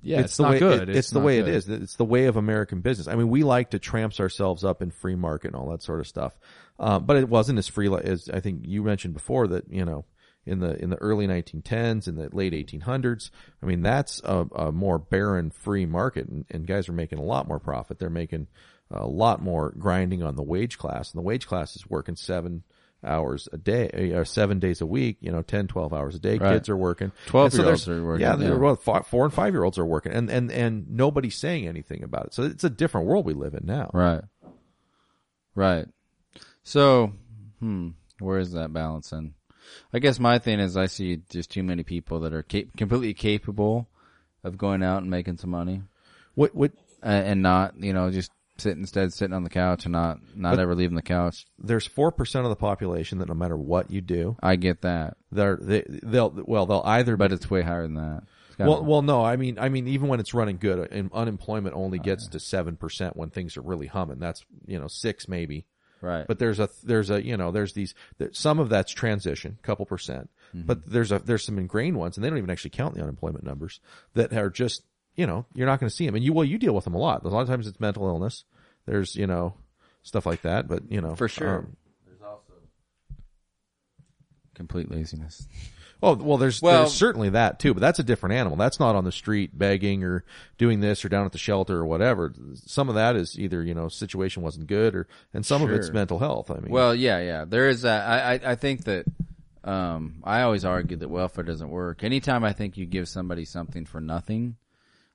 Yeah, it's, the not way, good. it- it's, the way good. it is. It's the way of American business. I mean, we like to tramps ourselves up in free market and all that sort of stuff. Um, but it wasn't as free as I think you mentioned before that, you know, in the, in the early 1910s and the late 1800s. I mean, that's a, a more barren free market and, and guys are making a lot more profit. They're making a lot more grinding on the wage class and the wage class is working seven, hours a day, or seven days a week, you know, 10, 12 hours a day. Right. Kids are working. 12 And so year olds are working, Yeah, yeah. well, four and five year olds are working, and and and nobody's saying anything about it. So it's a different world we live in now. Right. Right. So, hmm, where is that balance in? I guess my thing is I see just too many people that are cap- completely capable of going out and making some money What what uh, and not, you know, just sit instead sitting on the couch and not not But- ever leaving the couch. there's four percent of the population that no matter what you do, I get that, they're they, they'll well they'll either but it's way higher than that. It's gotta- Well, well, no. I mean, I mean, even when it's running good, and unemployment only oh, gets to seven percent when things are really humming. That's you know six maybe. right. But there's a there's a you know there's these there, some of that's transition, couple percent. Mm-hmm. But there's a there's some ingrained ones, and they don't even actually count the unemployment numbers that are just you know you're not going to see them, and you well you deal with them a lot. A lot of times it's mental illness. There's you know stuff like that, but you know For sure. um, there's also complete laziness. Oh well, there's Well- there's certainly that too, but that's a different animal. That's not on the street begging or doing this or down at the shelter or whatever. Some of that is either you know situation wasn't good or and some of it's mental health. I mean, Well, yeah, yeah. There is that. I, I, I think that um, I always argue that welfare doesn't work. Anytime I think you give somebody something for nothing,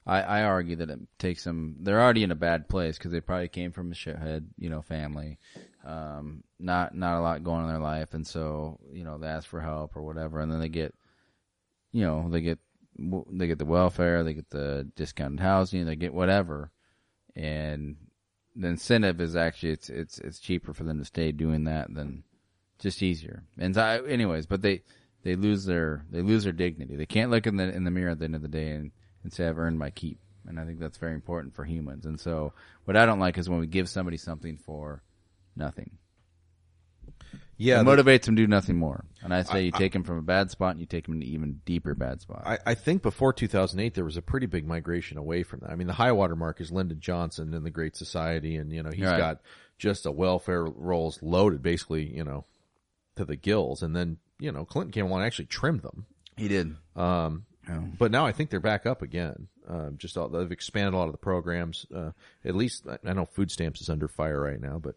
I, I argue that it takes them. They're already in a bad place because they probably came from a shithead, you know, family. Um, not not a lot going on in their life, and so you know they ask for help or whatever, and then they get, you know, they get they get the welfare, they get the discounted housing, they get whatever, and the incentive is actually it's it's it's cheaper for them to stay doing that than just easier. And so anyways, but they they lose their they lose their dignity. They can't look in the in the mirror at the end of the day and, and say I've earned my keep. And I think that's very important for humans. And so what I don't like is when we give somebody something for nothing. yeah, it the- motivates them to do nothing more. And I say you take them from a bad spot and you take them into even deeper bad spot. I, I think before 2008 there was a pretty big migration away from that. I mean, the high water mark is Lyndon Johnson in the Great Society, and you know he's Right. got just a welfare rolls loaded, basically, you know, to the gills. And then you know Clinton came along and actually trimmed them. he did. Um, Oh. but now I think they're back up again. Um, just all, they've expanded a lot of the programs. Uh, at least I- I know food stamps is under fire right now, but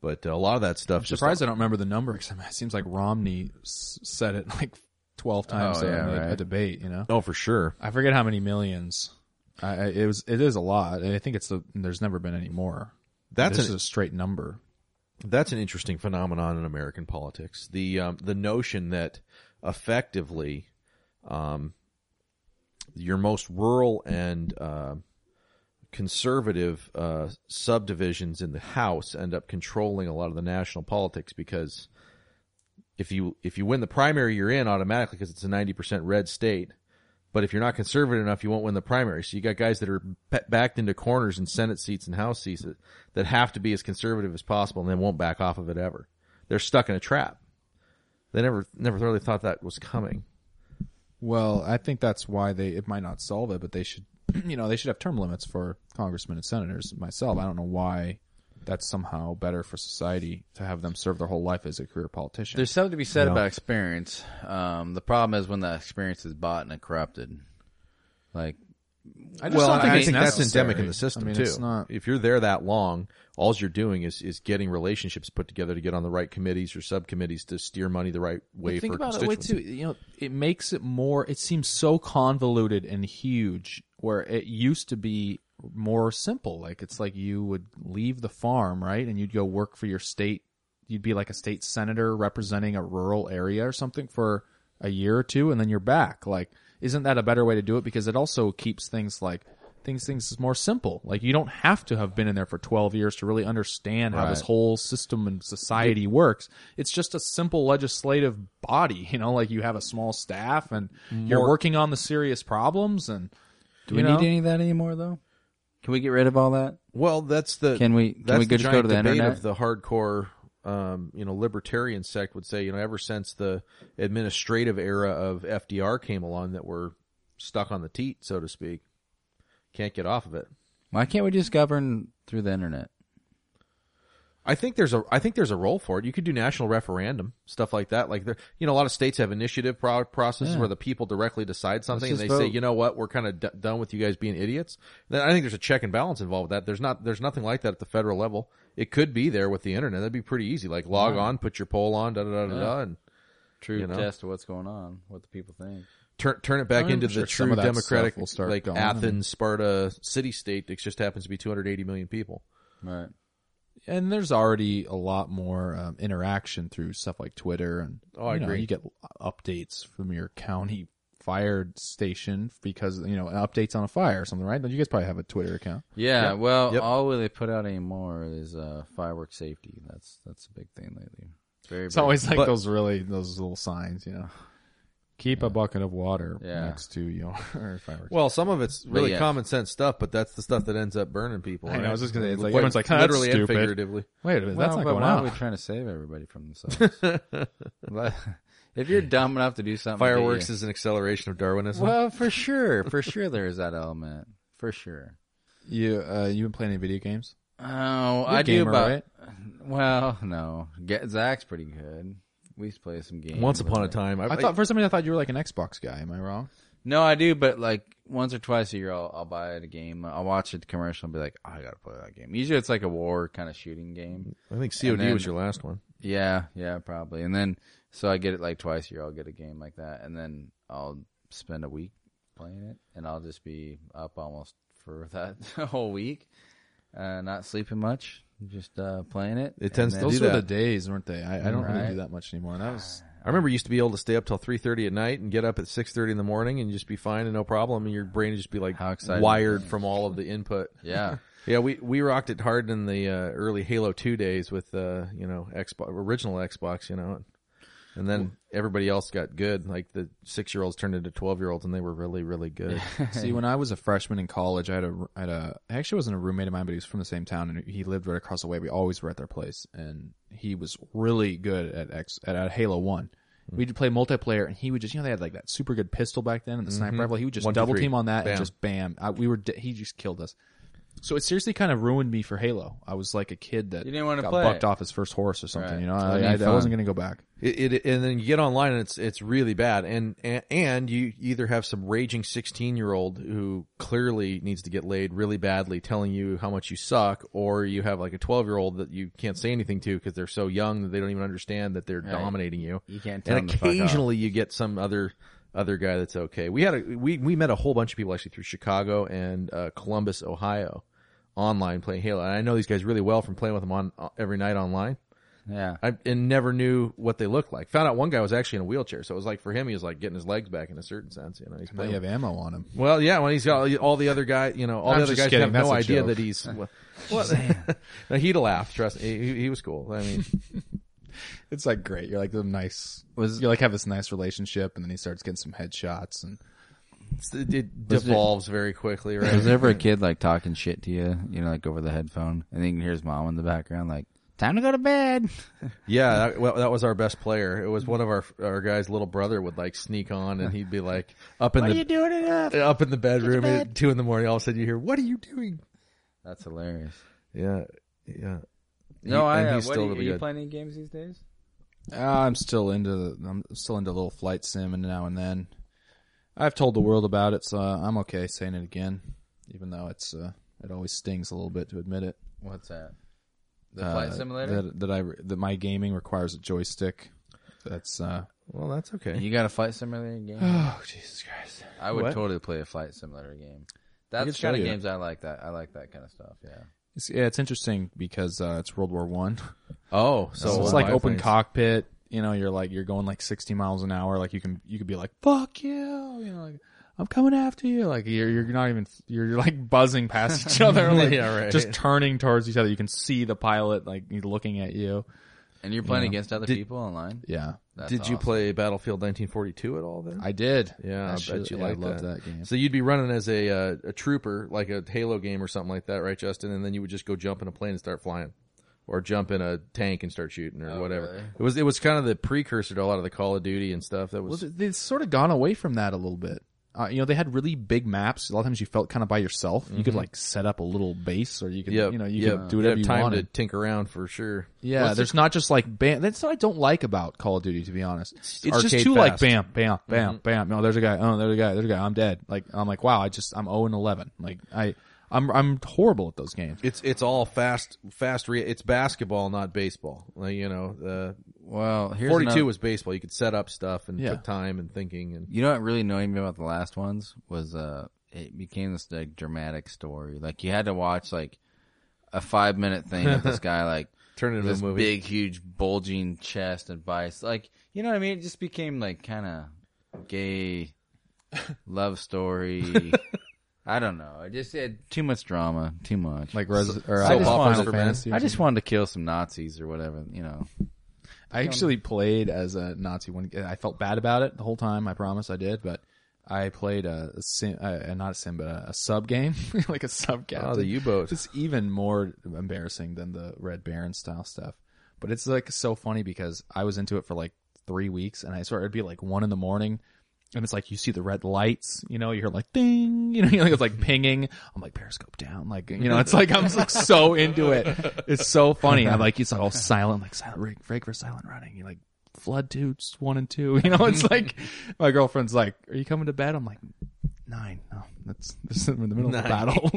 but uh, a lot of that stuff. I'm just surprised I don't remember the number because it seems like Romney s- said it like 12 times Oh, in yeah, a, right. a debate, you know? Oh, for sure. I forget how many millions. I, I, it was, it is a lot. And I think it's the, there's never been any more. That's this an- is a straight number. That's an interesting phenomenon in American politics. The um, the notion that effectively, um, your most rural and uh, conservative uh, subdivisions in the House end up controlling a lot of the national politics because if you if you win the primary, you're in automatically because it's a ninety percent red state. But if you're not conservative enough, you won't win the primary. So you got guys that are pe- backed into corners in Senate seats and House seats that, that have to be as conservative as possible and then won't back off of it ever. They're stuck in a trap. They never never really thought that was coming. Well, I think that's why they, it might not solve it, but they should, [clears throat] you know, they should have term limits for congressmen and senators. Myself, I don't know why that's somehow better for society to have them serve their whole life as a career politician. There's something to be said You know? about experience. Um, the problem is when that experience is bought and corrupted. Like, I just well, don't think I it's think that's necessary. endemic in the system I mean, too. It's not, If you're there that long, all you're doing is is getting relationships put together to get on the right committees or subcommittees to steer money the right way But think for about it way too. You know, it makes it more. It seems so convoluted and huge, where it used to be more simple. Like it's like you would leave the farm, right, and you'd go work for your state. You'd be like a state senator representing a rural area or something for a year or two, and then you're back. Like, isn't that a better way to do it? Because it also keeps things like things things more simple. Like you don't have to have been in there for 12 years to really understand how this whole system and society works. It's just a simple legislative body, [laughs] you know, like you have a small staff and you're working on the serious problems and do we know? need any of that anymore though? Can we get rid of all that? Well, that's the Can we- can we the just go to the debate internet? of the hardcore, um, you know, libertarian sect would say, you know, ever since the administrative era of FDR came along, that we're stuck on the teat, so to speak, can't get off of it. Why can't we just govern through the internet? I think there's a I think there's a role for it. You could do national referendum stuff like that. Like there, you know, a lot of states have initiative pro- processes Yeah. where the people directly decide something, and they say, you know what, we're kind of d- done with you guys being idiots. Then I think there's a check and balance involved with that. There's not there's nothing like that at the federal level. It could be there with the internet. That'd be pretty easy. Like log on, put your poll on, da da da da, da and True You know? test of what's going on, what the people think. turn turn it back I'm into sure the true democratic stuff will start like going. Athens, Sparta city state. It just happens to be 280 million people. Right. And there's already a lot more um, interaction through stuff like Twitter and Oh, I you know, agree. you get updates from your county fire station because you know updates on a fire or something, right? You guys probably have a Twitter account. Yeah, Yep. well, Yep. all they put out anymore is uh, fireworks safety. That's that's a big thing lately. Very. It's very- always like But- those really those little signs, you know. Keep a bucket of water Yeah. next to your [laughs] fireworks. Well, some of it's really yeah. common sense stuff, but that's the stuff that ends up burning people. I know. I was just gonna say, it's like, Quite everyone's like, "Huh, that's literally and stupid." figuratively. Wait a minute, Well, that's not but going why out. are we trying to save everybody from [laughs] themselves? But if you're dumb enough to do something, that Fireworks you- is an acceleration of Darwinism. well, [laughs] for sure, for sure, there is that element, for sure. You uh, you been playing any video games? Oh, You're a I do gamer, about. right? Well, no, Get, Zack's pretty good. We used to play some games. Once upon a him. time, I thought for some reason I thought you were like an Xbox guy. Am I wrong? No, I do, but like once or twice a year, I'll, I'll buy a game. I'll watch a commercial and be like, oh, I gotta play that game. Usually, it's like a war kind of shooting game. I think COD then- was your last one. Yeah, yeah, probably. And then so I get it like twice a year. I'll get a game like that, and then I'll spend a week playing it, and I'll just be up almost for [laughs] that whole week, uh, not sleeping much, just uh, playing it. It tends to then- Those were the that. days, weren't they? I, I don't really Right. do that much anymore. And that was I remember you used to be able to stay up till three thirty at night and get up at six thirty in the morning and just be fine and no problem, and your brain would just be like How exciting. wired from all of the input. [laughs] Yeah. [laughs] Yeah, we we rocked it hard in the uh, early Halo Two days with uh, you know Xbox original Xbox, you know, and then everybody else got good. Like the six year olds turned into twelve year olds, and they were really really good. [laughs] See, when I was a freshman in college, I had a, I had a, I actually wasn't a roommate of mine, but he was from the same town and he lived right across the way. We always were at their place and he was really good at X, at, at Halo 1. Mm. We'd play multiplayer and he would just, you know, they had like that super good pistol back then and the sniper mm-hmm. rifle. He would just One, double team on that Bam. and just bam. I, we were, he just killed us. So it seriously kind of ruined me for Halo. I was like a kid that You didn't wanna got play bucked it. off his first horse or something, Right. you know? So I, it I, ain't I wasn't going to go back. It, it and then you get online and it's it's really bad and and, and you either have some raging 16 year old who clearly needs to get laid really badly telling you how much you suck or you have like a 12 year old that you can't say anything to because they're so young that they don't even understand that they're dominating you You can't tell and them to fuck off. occasionally you get some other other guy that's okay we had a we we met a whole bunch of people actually through Chicago and uh, Columbus Ohio online playing Halo and I know these guys really well from playing with them on uh, every night online Yeah. I and never knew what they looked like. Found out one guy was actually in a wheelchair, so it was like for him, he was like getting his legs back in a certain sense. You know, he's Now playing. you have ammo on him. well, yeah, when he's got all the other guys, you know, all I'm the other guys kidding. have no That's a idea joke. that he's. Well, [laughs] what? [laughs] no, he'd have laughed. Trust me, he, he was cool. I mean, [laughs] It's like great. You're like the nice. Was- you like have this nice relationship, and then he starts getting some headshots, and it's- it, it Was it- devolves very quickly, right? Was there ever a kid like talking shit to you, you know, like over the headphone, and then you can hear his mom in the background, like, "Time to go to bed." [laughs] Yeah, that, well, that was our best player. It was one of our our guys' little brother would like sneak on, and he'd be like up in What the are you doing it up? [laughs] up in the bedroom at two in the morning. All of a sudden, you hear, "What are you doing?" That's hilarious. Yeah, yeah. No, He- I. and Uh, what still are you, really are you playing any games these days? uh, I'm still into. I'm still into a little flight sim, and now and then, I've told the world about it, so I'm okay saying it again, even though it's uh, it always stings a little bit to admit it. What's that? The Uh, flight simulator. that, that I that my gaming requires a joystick. That's uh. Well, that's okay. You got a flight simulator game? Oh Jesus Christ! I would What? totally play a flight simulator game. could That's show kind of you. games I like. That I like that kind of stuff. Yeah. It's, yeah, it's interesting because uh, it's World War One. Oh, [laughs] so, So it's like open things- cockpit. You know, you're like you're going like 60 miles an hour. Like you can you could be like fuck you. You know, like I'm coming after you. Like you're you're not even you're, you're like buzzing past each other. [laughs] Like Yeah, right. Just turning towards each other. You can see the pilot like he's looking at you. And you're playing Yeah. against other Did- people online. Yeah, That's Did you awesome. play Battlefield 1942 at all then? I did. yeah, I Actually, bet you yeah, like I loved that. that game. So you'd be running as a uh, a trooper, like a Halo game or something like that, right, Justin? And then you would just go jump in a plane and start flying, or jump in a tank and start shooting, or Oh, whatever. really? It was it was kind of the precursor to a lot of the Call of Duty and stuff. That was they- they've sort of gone away from that a little bit. uh, you know, they had really big maps. A lot of times you felt kind of by yourself. You could like set up a little base, or you could, Yeah, you know, you yeah, could do whatever have you time wanted. to tinker around for sure. Yeah, What's there's not just like bam. That's what I don't like about Call of Duty, to be honest. It's just too like fast. Mm-hmm. bam, bam, bam, bam. No, there's a guy. Oh, there's a guy. There's a guy. I'm dead. Like I'm like, wow. I just I'm 0 and 11. Like I I'm I'm horrible at those games. It's it's all fast fast. Re- it's basketball, not baseball. Like, you know, the Well, here's forty two another- was baseball. You could set up stuff and Yeah. put time and thinking and You know what really annoyed me about the last ones was uh it became this like dramatic story. Like you had to watch like a five minute thing of this [laughs] guy like turn it into this a movie. big huge bulging chest and biceps. Like you know what I mean? It just became like kind of gay [laughs] love story. I don't know. I just had too much drama, too much. Like Res- or soap uh, operas for. Fantasy I just wanted to kill some Nazis or whatever, you know. I actually played as a Nazi one. I felt bad about it the whole time. I promise I did, but I played a, a sim, uh, not a sim, but a, a sub game, [laughs] like a sub captain. Oh, the U-boat. It's even more embarrassing than the Red Baron style stuff. But it's like so funny because I was into it for like three weeks, and I swear it'd be like one in the morning, and it's like you see the red lights, you know, you hear like ding, [laughs] you know, you know, it's like [laughs] pinging. I'm like Periscope down, like you know, it's like I'm like so into it. It's so funny. I'm like it's like all silent, like silent rig, rig for silent running. You're like flood just one and two. [laughs] You know, it's like my girlfriend's like, "Are you coming to bed?" I'm like, nine. No, that's this is in the middle of the battle.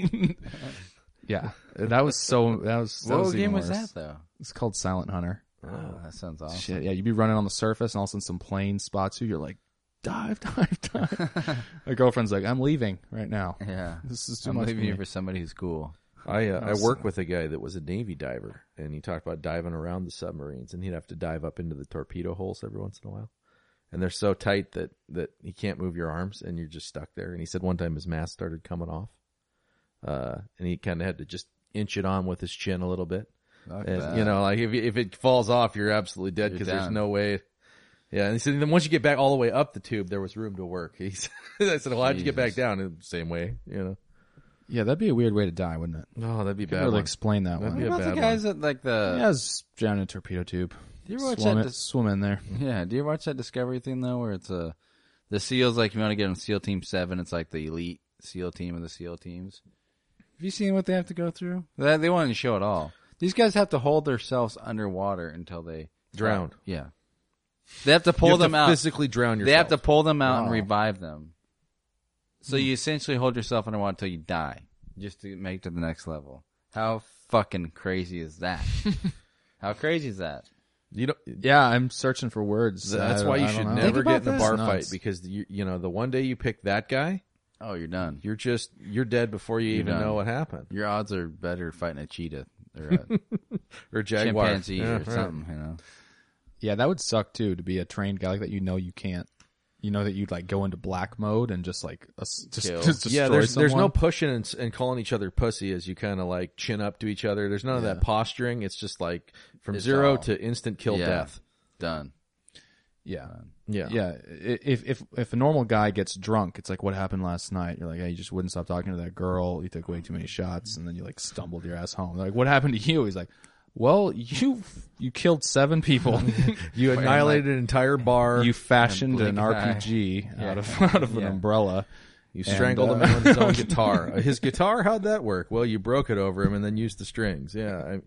yeah, that was so. That was that What was game was that though? It's called Silent Hunter. Oh, that sounds awesome. Shit, yeah, you'd be running on the surface, and all of a sudden some plane spots you. You're like, dive, [laughs] dive, dive. My girlfriend's like, I'm leaving right now. Yeah. This is too much. I'm much leaving for you me. for somebody who's cool. I uh, I work with a guy that was a Navy diver, and he talked about diving around the submarines, and he'd have to dive up into the torpedo holes every once in a while, and they're so tight that that he can't move your arms, and you're just stuck there. And he said one time his mask started coming off, uh, and he kind of had to just inch it on with his chin a little bit. And, you know, like if if it falls off, you're absolutely dead because there's no way. Yeah, and he said then once you get back all the way up the tube, there was room to work. [laughs] He said, I said, well, how'd you get back Jesus. down? And Same way, you know. Yeah, that'd be a weird way to die, wouldn't it? Oh, that'd be Can't bad. really one. explain that That'd one. be a What about bad the guys that like the yeah, it's down in a torpedo tube. Do you ever watch swim, that it, dis- swim in there. Yeah, do you ever watch that Discovery thing though, where it's a the SEALs like you want to get on SEAL Team Seven? It's like the elite SEAL team of the SEAL teams. Have you seen what they have to go through? They, they want to show it all. These guys have to hold themselves underwater until they Drown. Yeah, they have to You pull have to them out. physically drown yourself. They have to pull them out and oh. revive them. So hmm. you essentially hold yourself underwater until you die, just to make it to the next level. How fucking crazy is that? [laughs] How crazy is that? You don't. Yeah, I'm searching for words. That's why you should know. never get about in a bar Nuts. fight because you you know the one day you pick that guy, Oh, you're done. you're just you're dead before you even done. know what happened. Your odds are better fighting a cheetah or a [laughs] Or a jaguar, chimpanzee Yeah, or right. something. You know. Yeah, that would suck too to be a trained guy like that. You know, you can't. You know that you'd like go into black mode and just like uh, us- just, Kill. [laughs] just Yeah, destroy there's there's no pushing and, and calling each other pussy as you kind of like chin up to each other. There's none of that posturing. It's just like from It's zero all- to instant kill Yeah. death. Done. Yeah. Yeah, Yeah, i- if if if a normal guy gets drunk, it's like what happened last night. You're like, hey, you just wouldn't stop talking to that girl. You took way too many shots, and then you like stumbled your ass home. They're like, what happened to you? He's like, well, you you killed seven people. [laughs] You [laughs] annihilated an entire bar. you fashioned an blink eye. RPG out of [laughs] out of an umbrella. You strangled And, him uh, with his own guitar. His guitar, how'd that work? Well, you broke it over him and then used the strings. Yeah.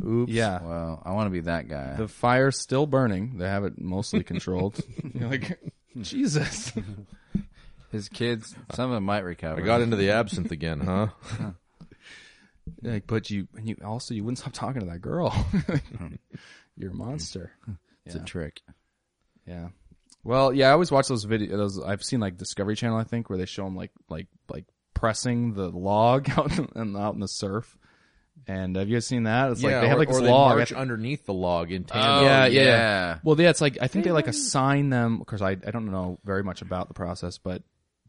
I, oops. Yeah, Well, I want to be that guy. the fire's still burning. They have it mostly controlled. You're like, Jesus. His kids, some of them might recover. I got into the absinthe again, huh? Like, but you and you also you wouldn't stop talking to that girl. [laughs] Hmm. You're a monster. It's a trick. Yeah. Well, yeah, I always watch those videos. Those I've seen like Discovery Channel, I think, where they show them like like like pressing the log [laughs] out in, out in the surf. And have you guys seen that? It's like yeah, they have or, like this or they log. march underneath the log in tandem. Oh, yeah, yeah, yeah. Well, yeah, it's like I think they like assign them because I I don't know very much about the process, but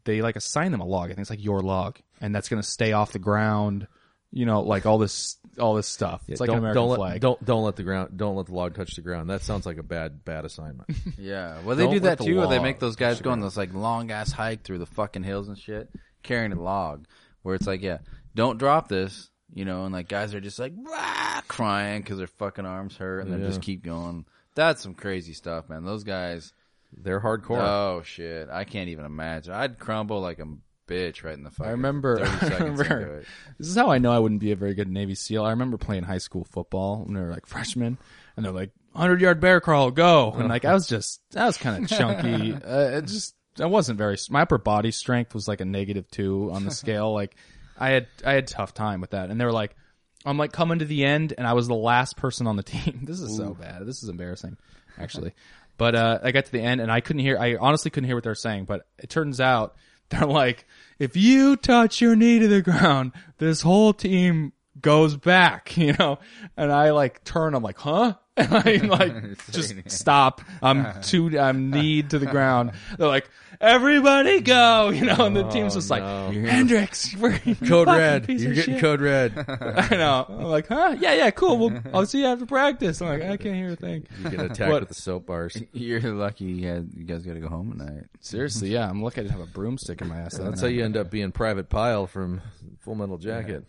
they like assign them a log. I think it's like your log, and that's gonna stay off the ground. You know, like all this all this stuff. It's like don't, an American don't flag. Let, don't don't let the ground don't let the log touch the ground. That sounds like a bad bad assignment. [laughs] Yeah. Well, they Don't do let that the too. Where they log make those guys go on this like long ass hike through the fucking hills and shit, carrying a log. Where it's like, yeah, don't drop this, you know, and like guys are just like "Rah," crying because their fucking arms hurt, and they just keep going. That's some crazy stuff, man. Those guys, They're hardcore. Oh shit! I can't even imagine. I'd crumble like a bitch right in the fucking. [laughs] I remember. I remember this is how I know I wouldn't be a very good Navy SEAL. I remember playing high school football when we were like freshmen, and they're like, "100 yard bear crawl, go!" And like I was just, I was kind of [laughs] chunky. uh, it just, I wasn't very. My upper body strength was like a negative two on the scale. Like I had, I had a tough time with that. And they were like, I'm like coming to the end, and I was the last person on the [laughs] team. This is so bad. This is embarrassing, actually. But uh, I got to the end, and I couldn't hear. I honestly couldn't hear what they were saying. But it turns out they're like, if you touch your knee to the ground, this whole team goes back. [laughs] You know, and I like turn. I'm like, huh? And [laughs] I like [laughs] just stop. I'm [laughs] too. I'm knee to the ground. They're like, everybody go. You know, and the team's oh, just like, no. Hendrix, we're Code red. You're getting code red. I know. I'm like, huh? Yeah, yeah, cool. Well, I'll see you after practice. I'm like, I can't hear a thing. You get attacked What? with the soap bars. You're lucky you, had, you guys got to go home tonight. Seriously, yeah. I'm lucky I didn't have a broomstick in my ass. That's how you end up being Private Pyle from Full Metal Jacket.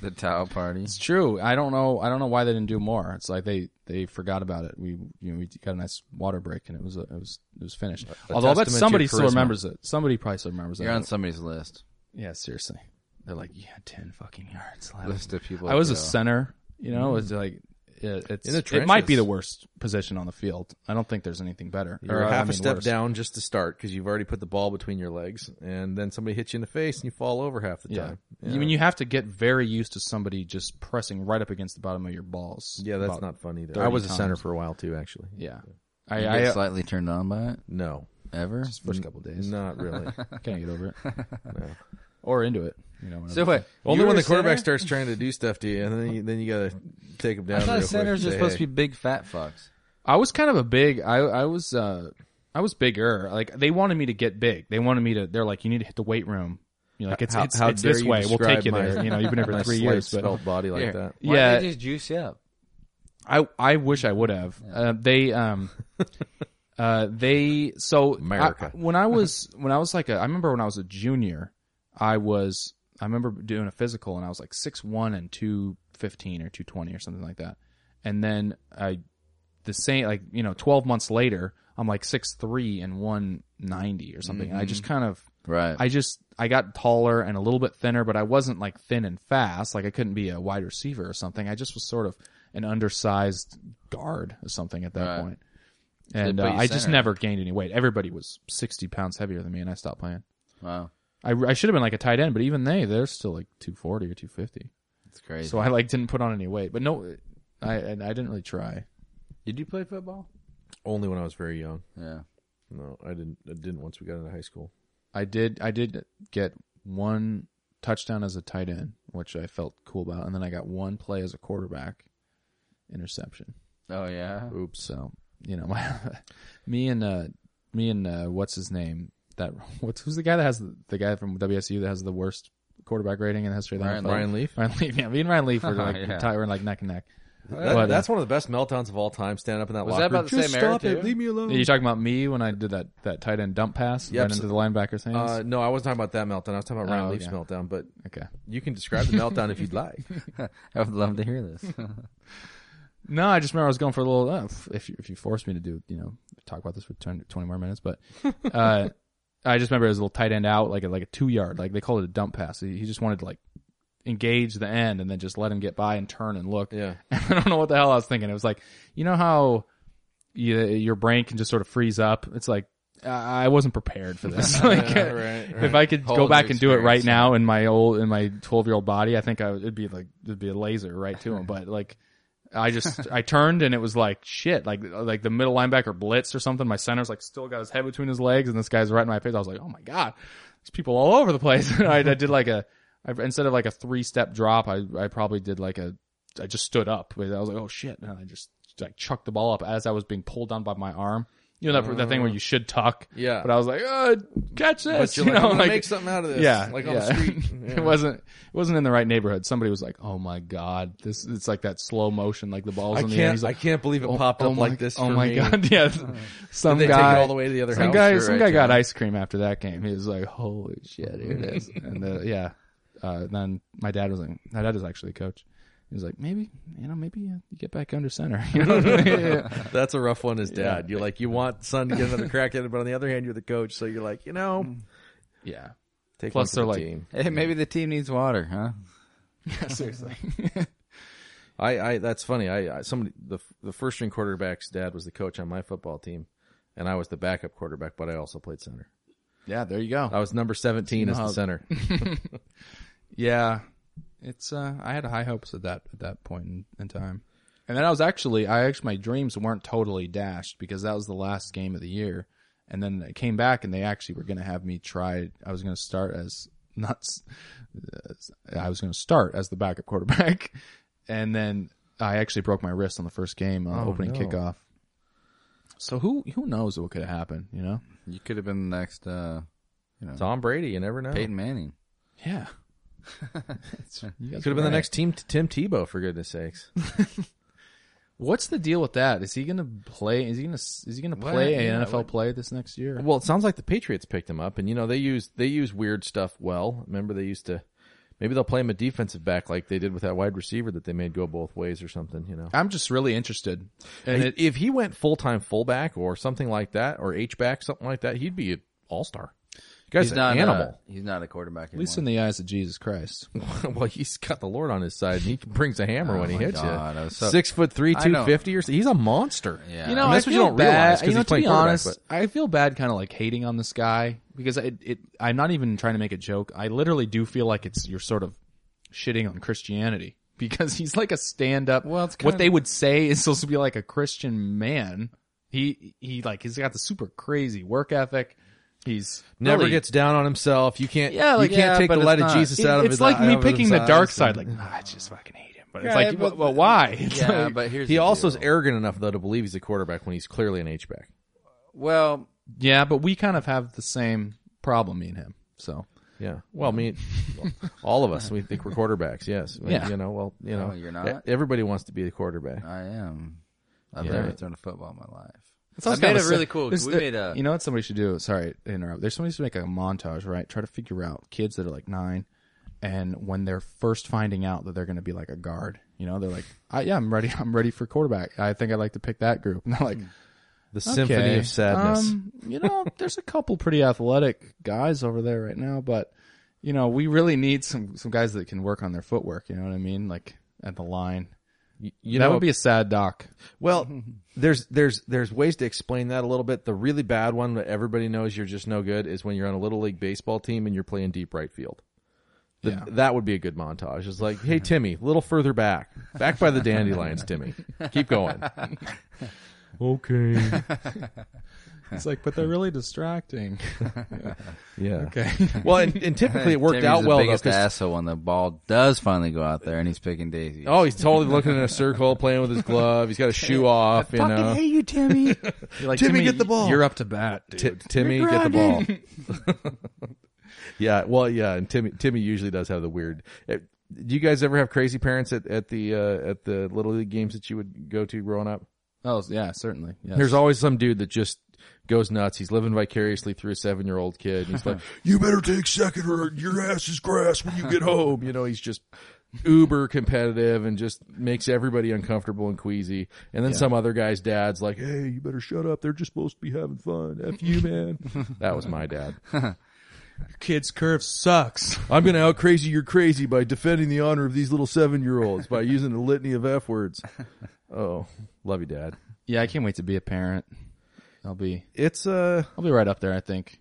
The towel party. It's true. I don't know. I don't know why they didn't do more. It's like they they forgot about it. We you know we got a nice water break and it was uh, it was it was finished. Although I bet testament to somebody your still charisma. remembers it. Somebody probably still remembers it. You're it. on somebody's list. yeah, seriously. They're like, yeah, ten fucking yards left. List of people. I was a center. You know, it was like it, it's In the it might be the worst position on the field. I don't think there's anything better. You're Or, I half mean, a step worse. down just to start because you've already put the ball between your legs, and then somebody hits you in the face and you fall over half the Yeah. time. I mean, you have to get very used to somebody just pressing right up against the bottom of your balls. yeah, that's not fun either. I was a center for a while too, actually. Yeah. I, You I get uh, slightly turned on by it No, ever. Just first couple days. not really. [laughs] Can't get over it. [laughs] No. Or into it. You know. whenever. So wait, Only you when were the a quarterback center? starts trying to do stuff to you, and then you, then you gotta take him down. I thought real quick centers are say, supposed hey. to be big fat fucks. I was kind of a big. I I was uh I was bigger. Like they wanted me to get big. They wanted me to. They're like, you need to hit the weight room. You know, like it's How- it's, how it's dare this you way. We'll describe take you my- there. You know, you've been here [laughs] My for three slight years, but svelte body like Here. that. Why Yeah. don't they just juice you up? I I wish I would have. Uh, they um [laughs] uh they so America. I- when I was when I was like a I remember when I was a junior, I was I remember doing a physical and I was like six one and two fifteen or two twenty or something like that, and then I the same like you know twelve months later I'm like six three and one ninety or something. And I just kind of Right. I just I got taller and a little bit thinner, but I wasn't like thin and fast. Like I couldn't be a wide receiver or something. I just was sort of an undersized guard or something at that Right. point. And uh, I just never gained any weight. Everybody was sixty pounds heavier than me, and I stopped playing. wow, I, I should have been like a tight end, but even they they're still like two forty or two fifty. that's crazy. So I like didn't put on any weight. But no, I and I didn't really try. Did you play football? Only when I was very young. Yeah. No, I didn't. I didn't once we got into high school. I did I did get one touchdown as a tight end, which I felt cool about, and then I got one play as a quarterback interception. Oh yeah. Oops. So you know, [laughs] my me and uh, me and uh, what's his name? That [laughs] what's who's the guy that has the, the guy from WSU that has the worst quarterback rating in the history of the Ryan NFL? Ryan Leaf. [laughs] Ryan Leaf. Yeah, me and Ryan Leaf were [laughs] like Yeah. tight, we're like neck and neck. That- But, uh, that's one of the best meltdowns of all time. Stand up in that Was locker that about room. the Just same era, stop too? it. Leave me alone. Are you talking about me when I did that, that tight end dump pass Yep, right so- into the linebacker's hands? Uh, no, I wasn't talking about that meltdown. I was talking about Ryan Oh, Leaf's okay. meltdown. But okay. you can describe the meltdown if you'd like. I would love to hear this. No, I just remember I was going for a little. Uh, if you, if you force me to do, you know, talk about this for 20, 20 more minutes, but uh, I just remember it was a little tight end out, like a, like a two yard, like they call it a dump pass. He, he just wanted to like engage the end and then just let him get by and turn and look. Yeah. [laughs] I don't know what the hell I was thinking. It was like, you know how you, your brain can just sort of freeze up. It's like I wasn't prepared for this. [laughs] [laughs] like, Yeah, right, If I could Whole go back and do it right now in my old in my twelve year old body, I think I would, it'd be like it'd be a laser right to him. But like, I just [laughs] I turned and it was like shit, like like the middle linebacker blitzed or something. My center's like still got his head between his legs, and this guy's right in my face. I was like, oh my god, there's people all over the place. [laughs] I, I did like a I, instead of like a three step drop, I I probably did like a I just stood up. I was like, oh shit, and I just like chucked the ball up as I was being pulled down by my arm. You know that, that thing where you should talk. Yeah. But I was like, oh, catch this. But you're you like, know, I'm make something out of this. Yeah, Like on yeah. the street. [laughs] [laughs] Yeah. it wasn't. It wasn't in the right neighborhood. Somebody was like, "Oh my god, this." It's like that slow motion, like the balls I in the air. can't. He's I like, can't believe it "Oh, popped oh up my- like this. Oh my me. god, [laughs] yes. Some guy take it all the way to the other some house? guy, some right, guy got ice cream after that game. He was like, "Holy shit, here it is!" and uh, yeah, uh, then my dad was like, my dad is actually a coach. He's like, maybe you know, maybe uh, you get back under center. [laughs] You know? yeah. [laughs] That's a rough one as dad. You're like, you want son to get another crack at it, but on the other hand, you're the coach, so you're like, you know, yeah. take Plus one for they're the like- team. Hey, maybe the team needs water, huh? Yeah, seriously. [laughs] I, I that's funny. I, I somebody the the first string quarterback's dad was the coach on my football team, and I was the backup quarterback, but I also played center. yeah, there you go. I was number seventeen as how- the center. Yeah, it's. uh I had high hopes at that at that point in, in time, and then I was actually, I actually, my dreams weren't totally dashed because that was the last game of the year, and then it came back and they actually were going to have me try. I was going to start as not. s- I was going to start as the backup quarterback, [laughs] and then I actually broke my wrist on the first game, uh, Oh, opening no. kickoff. So who who knows what could have happened? You know? You could have been the next, uh, you know, Tom Brady, you never know. Peyton Manning. Yeah. You Could have been the next team Tim Tebow for goodness sakes. [laughs] What's the deal with that? Is he going to play? Is he going to is he going to What? play an Yeah, NFL what- play this next year? Well, it sounds like the Patriots picked him up, and you know they use they use weird stuff well. Remember they used to maybe they'll play him a defensive back like they did with that wide receiver that they made go both ways or something. You know, I'm just really interested. And if, it, if he went full time fullback or something like that, or H back something like that, he'd be an all star. Guy's He's an not uh, animal. A, he's not a quarterback at least in the eyes of Jesus Christ. [laughs] well, he's got the Lord on his side, and he brings a hammer Oh when he hits God, you. so- Six foot three, I two know. fifty, or so. He's a monster. Yeah. You know, And I that's what feel you don't bad. realize 'cause you know, to be playing quarterback, honest, I feel bad kind of like hating on this guy because it, it. I'm not even trying to make a joke. I literally do feel like it's you're sort of shitting on Christianity [laughs] because he's like a stand up. Well, it's what kinda- they would say is supposed to be like a Christian man. He he like he's got the super crazy work ethic. He's Never really- gets down on himself. You can't. Yeah, like, you can't yeah, take the it's light of not- Jesus It- out of his own. it's like me out of his picking the dark side. Like, nah, I just fucking hate him. But it's Yeah, like, but- but, but why? [laughs] It's yeah, like- but here's He the also is arrogant enough though to believe he's a quarterback when he's clearly an H back. Well, yeah, but we kind of have the same problem, me and him. So Yeah. Well, I mean, [laughs] all of us we think we're quarterbacks. Yes. Yeah. You know. Well, you know, No, you're not. Everybody wants to be a quarterback. I am. I've Yeah. never thrown a football in my life. It's I made it really cool. We made a- You know what somebody should do? Sorry to interrupt. There's somebody should make a montage, right? Try to figure out kids that are like nine, and when they're first finding out that they're going to be like a guard, you know, they're like, I, "Yeah, I'm ready. [laughs] I'm ready for quarterback. I think I'd like to pick that group." [laughs] And they're like, The symphony of sadness. um, you know, [laughs] there's a couple pretty athletic guys over there right now, but you know, we really need some some guys that can work on their footwork. You know what I mean? Like at the line. You, you that know, would be a sad doc. well. There's there's there's ways to explain that a little bit. The really bad one that everybody knows you're just no good is when you're on a little league baseball team and you're playing deep right field. The, Yeah. That would be a good montage. It's like, hey Timmy, a little further back, back by the dandelions, Timmy. Keep going. [laughs] okay. [laughs] It's like, but they're really distracting. [laughs] Yeah. Okay. [laughs] Well, and, and typically it worked Timmy's out the well though. biggest 'cause- asshole when the ball does finally go out there and he's picking daisies. Oh, he's totally looking in a circle, playing with his glove. He's got a shoe off, you know. Hate you, Timmy. [laughs] You're like, Timmy, get the ball. You're up to bat, dude. Ti- Timmy, get the ball. yeah, well, yeah, and Timmy, Timmy usually does have the weird. eh, Do you guys ever have crazy parents at, at the uh, at the little league games that you would go to growing up? Oh, yeah, certainly. Yes. There's always some dude that just goes nuts. He's living vicariously through a seven year old kid. And he's like, [laughs] "You better take second, or your ass is grass when you get [laughs] home." You know, he's just uber competitive and just makes everybody uncomfortable and queasy. And then some other guy's dad's like, "Hey, you better shut up. They're just supposed to be having fun. F you, man." [laughs] that was my dad. kid's curve sucks. I'm going to out crazy your crazy by defending the honor of these little seven year olds by using a litany of F words. Oh, love you, Dad. Yeah, I can't wait to be a parent. I'll be, It's uh, I'll be right up there. I think.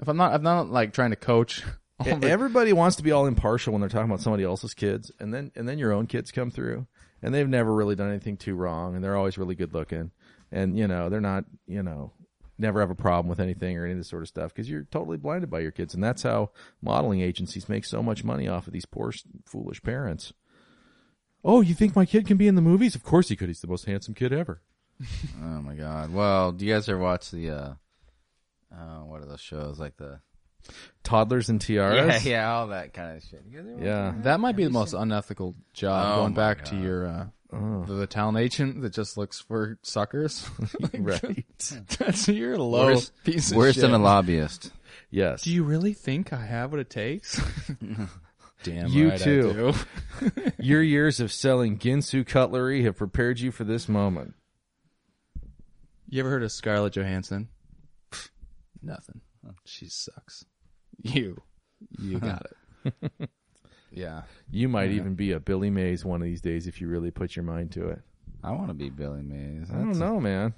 If I'm not, I'm not like trying to coach. [laughs] the- everybody wants to be all impartial when they're talking about somebody else's kids, and then and then your own kids come through, and they've never really done anything too wrong, and they're always really good looking, and you know they're not, you know, never have a problem with anything or any of this sort of stuff because you're totally blinded by your kids, and that's how modeling agencies make so much money off of these poor foolish parents. Oh, you think my kid can be in the movies? Of course he could. He's the most handsome kid ever. Oh my god. Well, do you guys ever watch the uh uh what are those shows like the Toddlers and tiaras. Yeah, yeah, all that kind of shit. You guys ever watch Yeah. that might be the most unethical job. Oh going my back to God. your uh, the, the talent agent that just looks for suckers. [laughs] [laughs] right. [laughs] That's you're low Worse, piece of worse shit. than a lobbyist. Yes. Do you really think I have what it takes? Damn You right I too. do. Your years of selling Ginsu cutlery have prepared you for this moment. You ever heard of Scarlett Johansson? Nothing. Oh, she sucks. You, you got it. [laughs] yeah. You might even be a Billy Mays one of these days if you really put your mind to it. I want to be Billy Mays. I don't That's- know, man.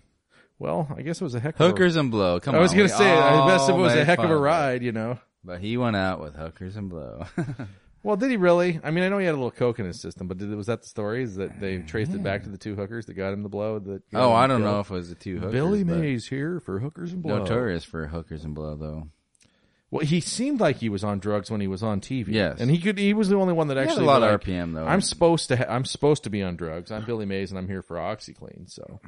Well, I guess it was a heck of a Hookers and blow. Come I was gonna we say, I guess it was a made heck of fun a it. ride, you know. But he went out with hookers and blow. [laughs] Well, did he really? I mean, I know he had a little coke in his system, but did, was that the story? Is that they mm-hmm. traced it back to the two hookers that got him the blow? That oh, I don't killed? know if it was the two hookers. Billy but Mays here for hookers and blow. Notorious for hookers and blow, though. Well, he seemed like he was on drugs when he was on TV. Yes. and he could. He was the only one that He had actually a lot like, of RPM though. I'm supposed to. Ha- I'm supposed to be on drugs. I'm Billy Mays, and I'm here for OxiClean. So,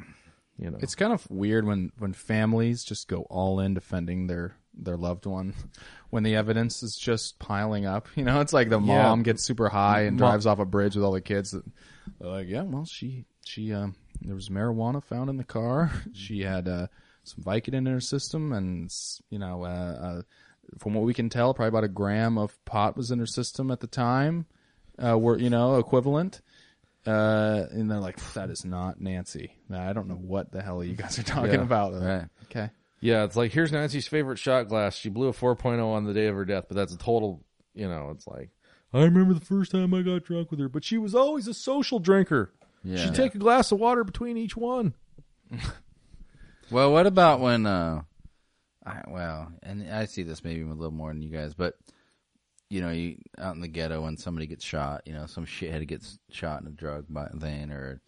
you know, It's kind of weird when when families just go all in defending their their loved one [laughs] when the evidence is just piling up. You know, it's like the Yeah. mom gets super high and drives off a bridge with all the kids. That, they're like, yeah, well, she she um, there was marijuana found in the car. [laughs] she had uh, some Vicodin in her system, and you know, uh, uh, from what we can tell, probably about a gram of pot was in her system at the time. Uh, were you know equivalent? Uh, and they're like, that is not Nancy. I don't know what the hell you guys are talking Yeah. about. Right. Okay. Yeah, it's like here's Nancy's favorite shot glass. She blew a 4.0 on the day of her death, but that's a total. You know, it's like I remember the first time I got drunk with her, but she was always a social drinker. Yeah. She'd take a glass of water between each one. [laughs] Well, what about when? uh I, Well, and I see this maybe a little more than you guys, but you know, you out in the ghetto when somebody gets shot, you know, some shithead gets shot in a drug by thing or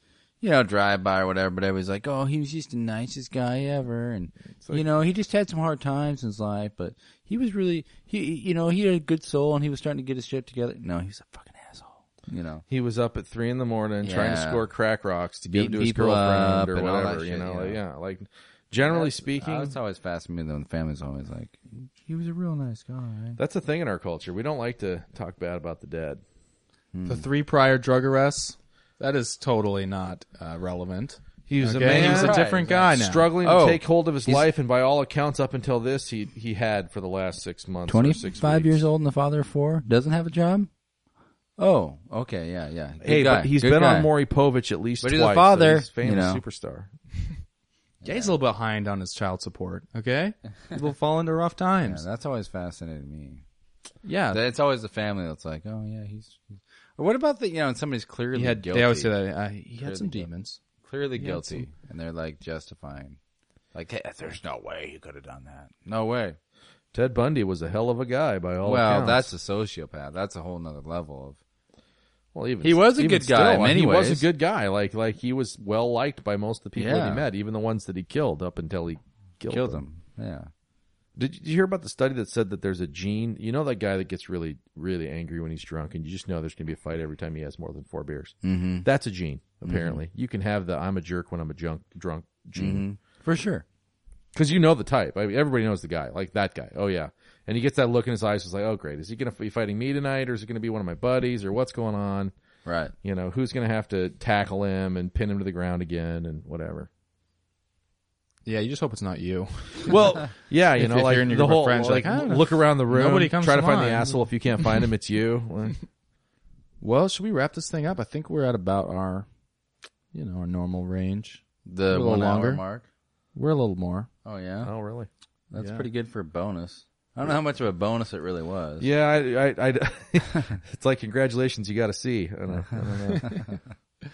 you know, drive by or whatever. But everybody's like, "Oh, he was just the nicest guy ever," and you know, he just had some hard times in his life, but he was really he, you know, he had a good soul and he was starting to get his shit together. No, he was a fucking asshole. You know. He was up at three in the morning trying to score crack rocks to give Beating to his people girlfriend or and all that whatever. you know, yeah. like, yeah, like generally That's- uh, speaking, that's always fascinating when the family's always like, he was a real nice guy. that's a thing in our culture. We don't like to talk bad about the dead. Hmm. The three prior drug arrests, that is totally not uh, relevant. He was Okay, a man he's a different guy now. struggling to Oh, take hold of his he's- life, and by all accounts, up until this, he he had for the last six months. or six 25 weeks. years old and the father of four doesn't have a job oh okay yeah yeah Good Hey, guy. but he's Good been guy. on Maury Povich at least But twice. he's a so father, he's a famous you know. superstar. Yeah, he's a little behind on his child support. Okay, he'll fall into rough [laughs] yeah, times. that's always fascinated me Yeah, it's always the family that's like oh yeah he's, he's or what about the you know when somebody's clearly he had. guilty They always say that uh, he had Clearly some guilty. demons. clearly had guilty and they're like justifying like hey, there's no way he could have done that no way Ted Bundy was a hell of a guy by all well accounts. that's a sociopath that's a whole nother level of Well, even He was a even good guy in still, many he was ways. a good guy. Like like he was well liked by most of the people that Yeah. he met, even the ones that he killed up until he killed, killed them. him yeah Did, you hear about the study that said that there's a gene? You know that guy that gets really really angry when he's drunk, and you just know there's going to be a fight every time he has more than four beers. Mm-hmm. That's a gene. Apparently, you can have the "I'm a jerk when I'm a junk drunk" gene for sure because you know the type. I mean, everybody knows the guy, like that guy. Oh yeah, and he gets that look in his eyes. It's like, oh great, is he going to be fighting me tonight, or is it going to be one of my buddies, or what's going on? right You know, who's going to have to tackle him and pin him to the ground again, and whatever. Yeah, you just hope it's not you. [laughs] Well, yeah, you If know, you're like your the group of whole friends, like like, "Ah, look around the room, nobody comes try to to find the mind." asshole. If you can't find him, it's you. [laughs] Well, Well, should we wrap this thing up? I think we're at about our, you know, our normal range. the little one hour mark We're a little more. oh yeah oh, really? That's Yeah. pretty good for a bonus. I don't know how much of a bonus it really was. Yeah, I, I, I [laughs] it's like congratulations, you got to see. I don't, I don't know.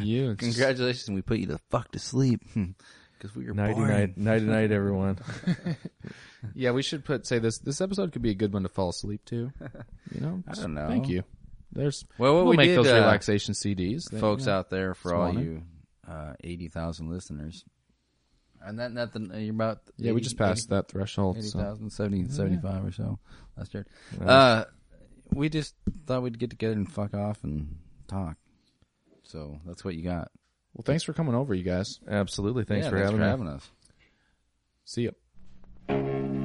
You, it's Congratulations, we put you the fuck to sleep because we were Nighty boring. night, nighty night, everyone. [laughs] yeah, we should put say this. This episode could be a good one to fall asleep to. You know, [laughs] I don't know. Thank you. There's Well, what we'll we make did, those uh, relaxation CDs, They- folks you know. out there for all wanted. you uh, eighty thousand listeners, and that nothing. You're about Yeah, we just passed that threshold. Eighty So. thousand, seventy, seventy-five or so last year. Uh, we just thought we'd get together and fuck off and talk. So that's what you got. Well, thanks for coming over, you guys. Absolutely. Thanks Yeah, for thanks having for having us. See you.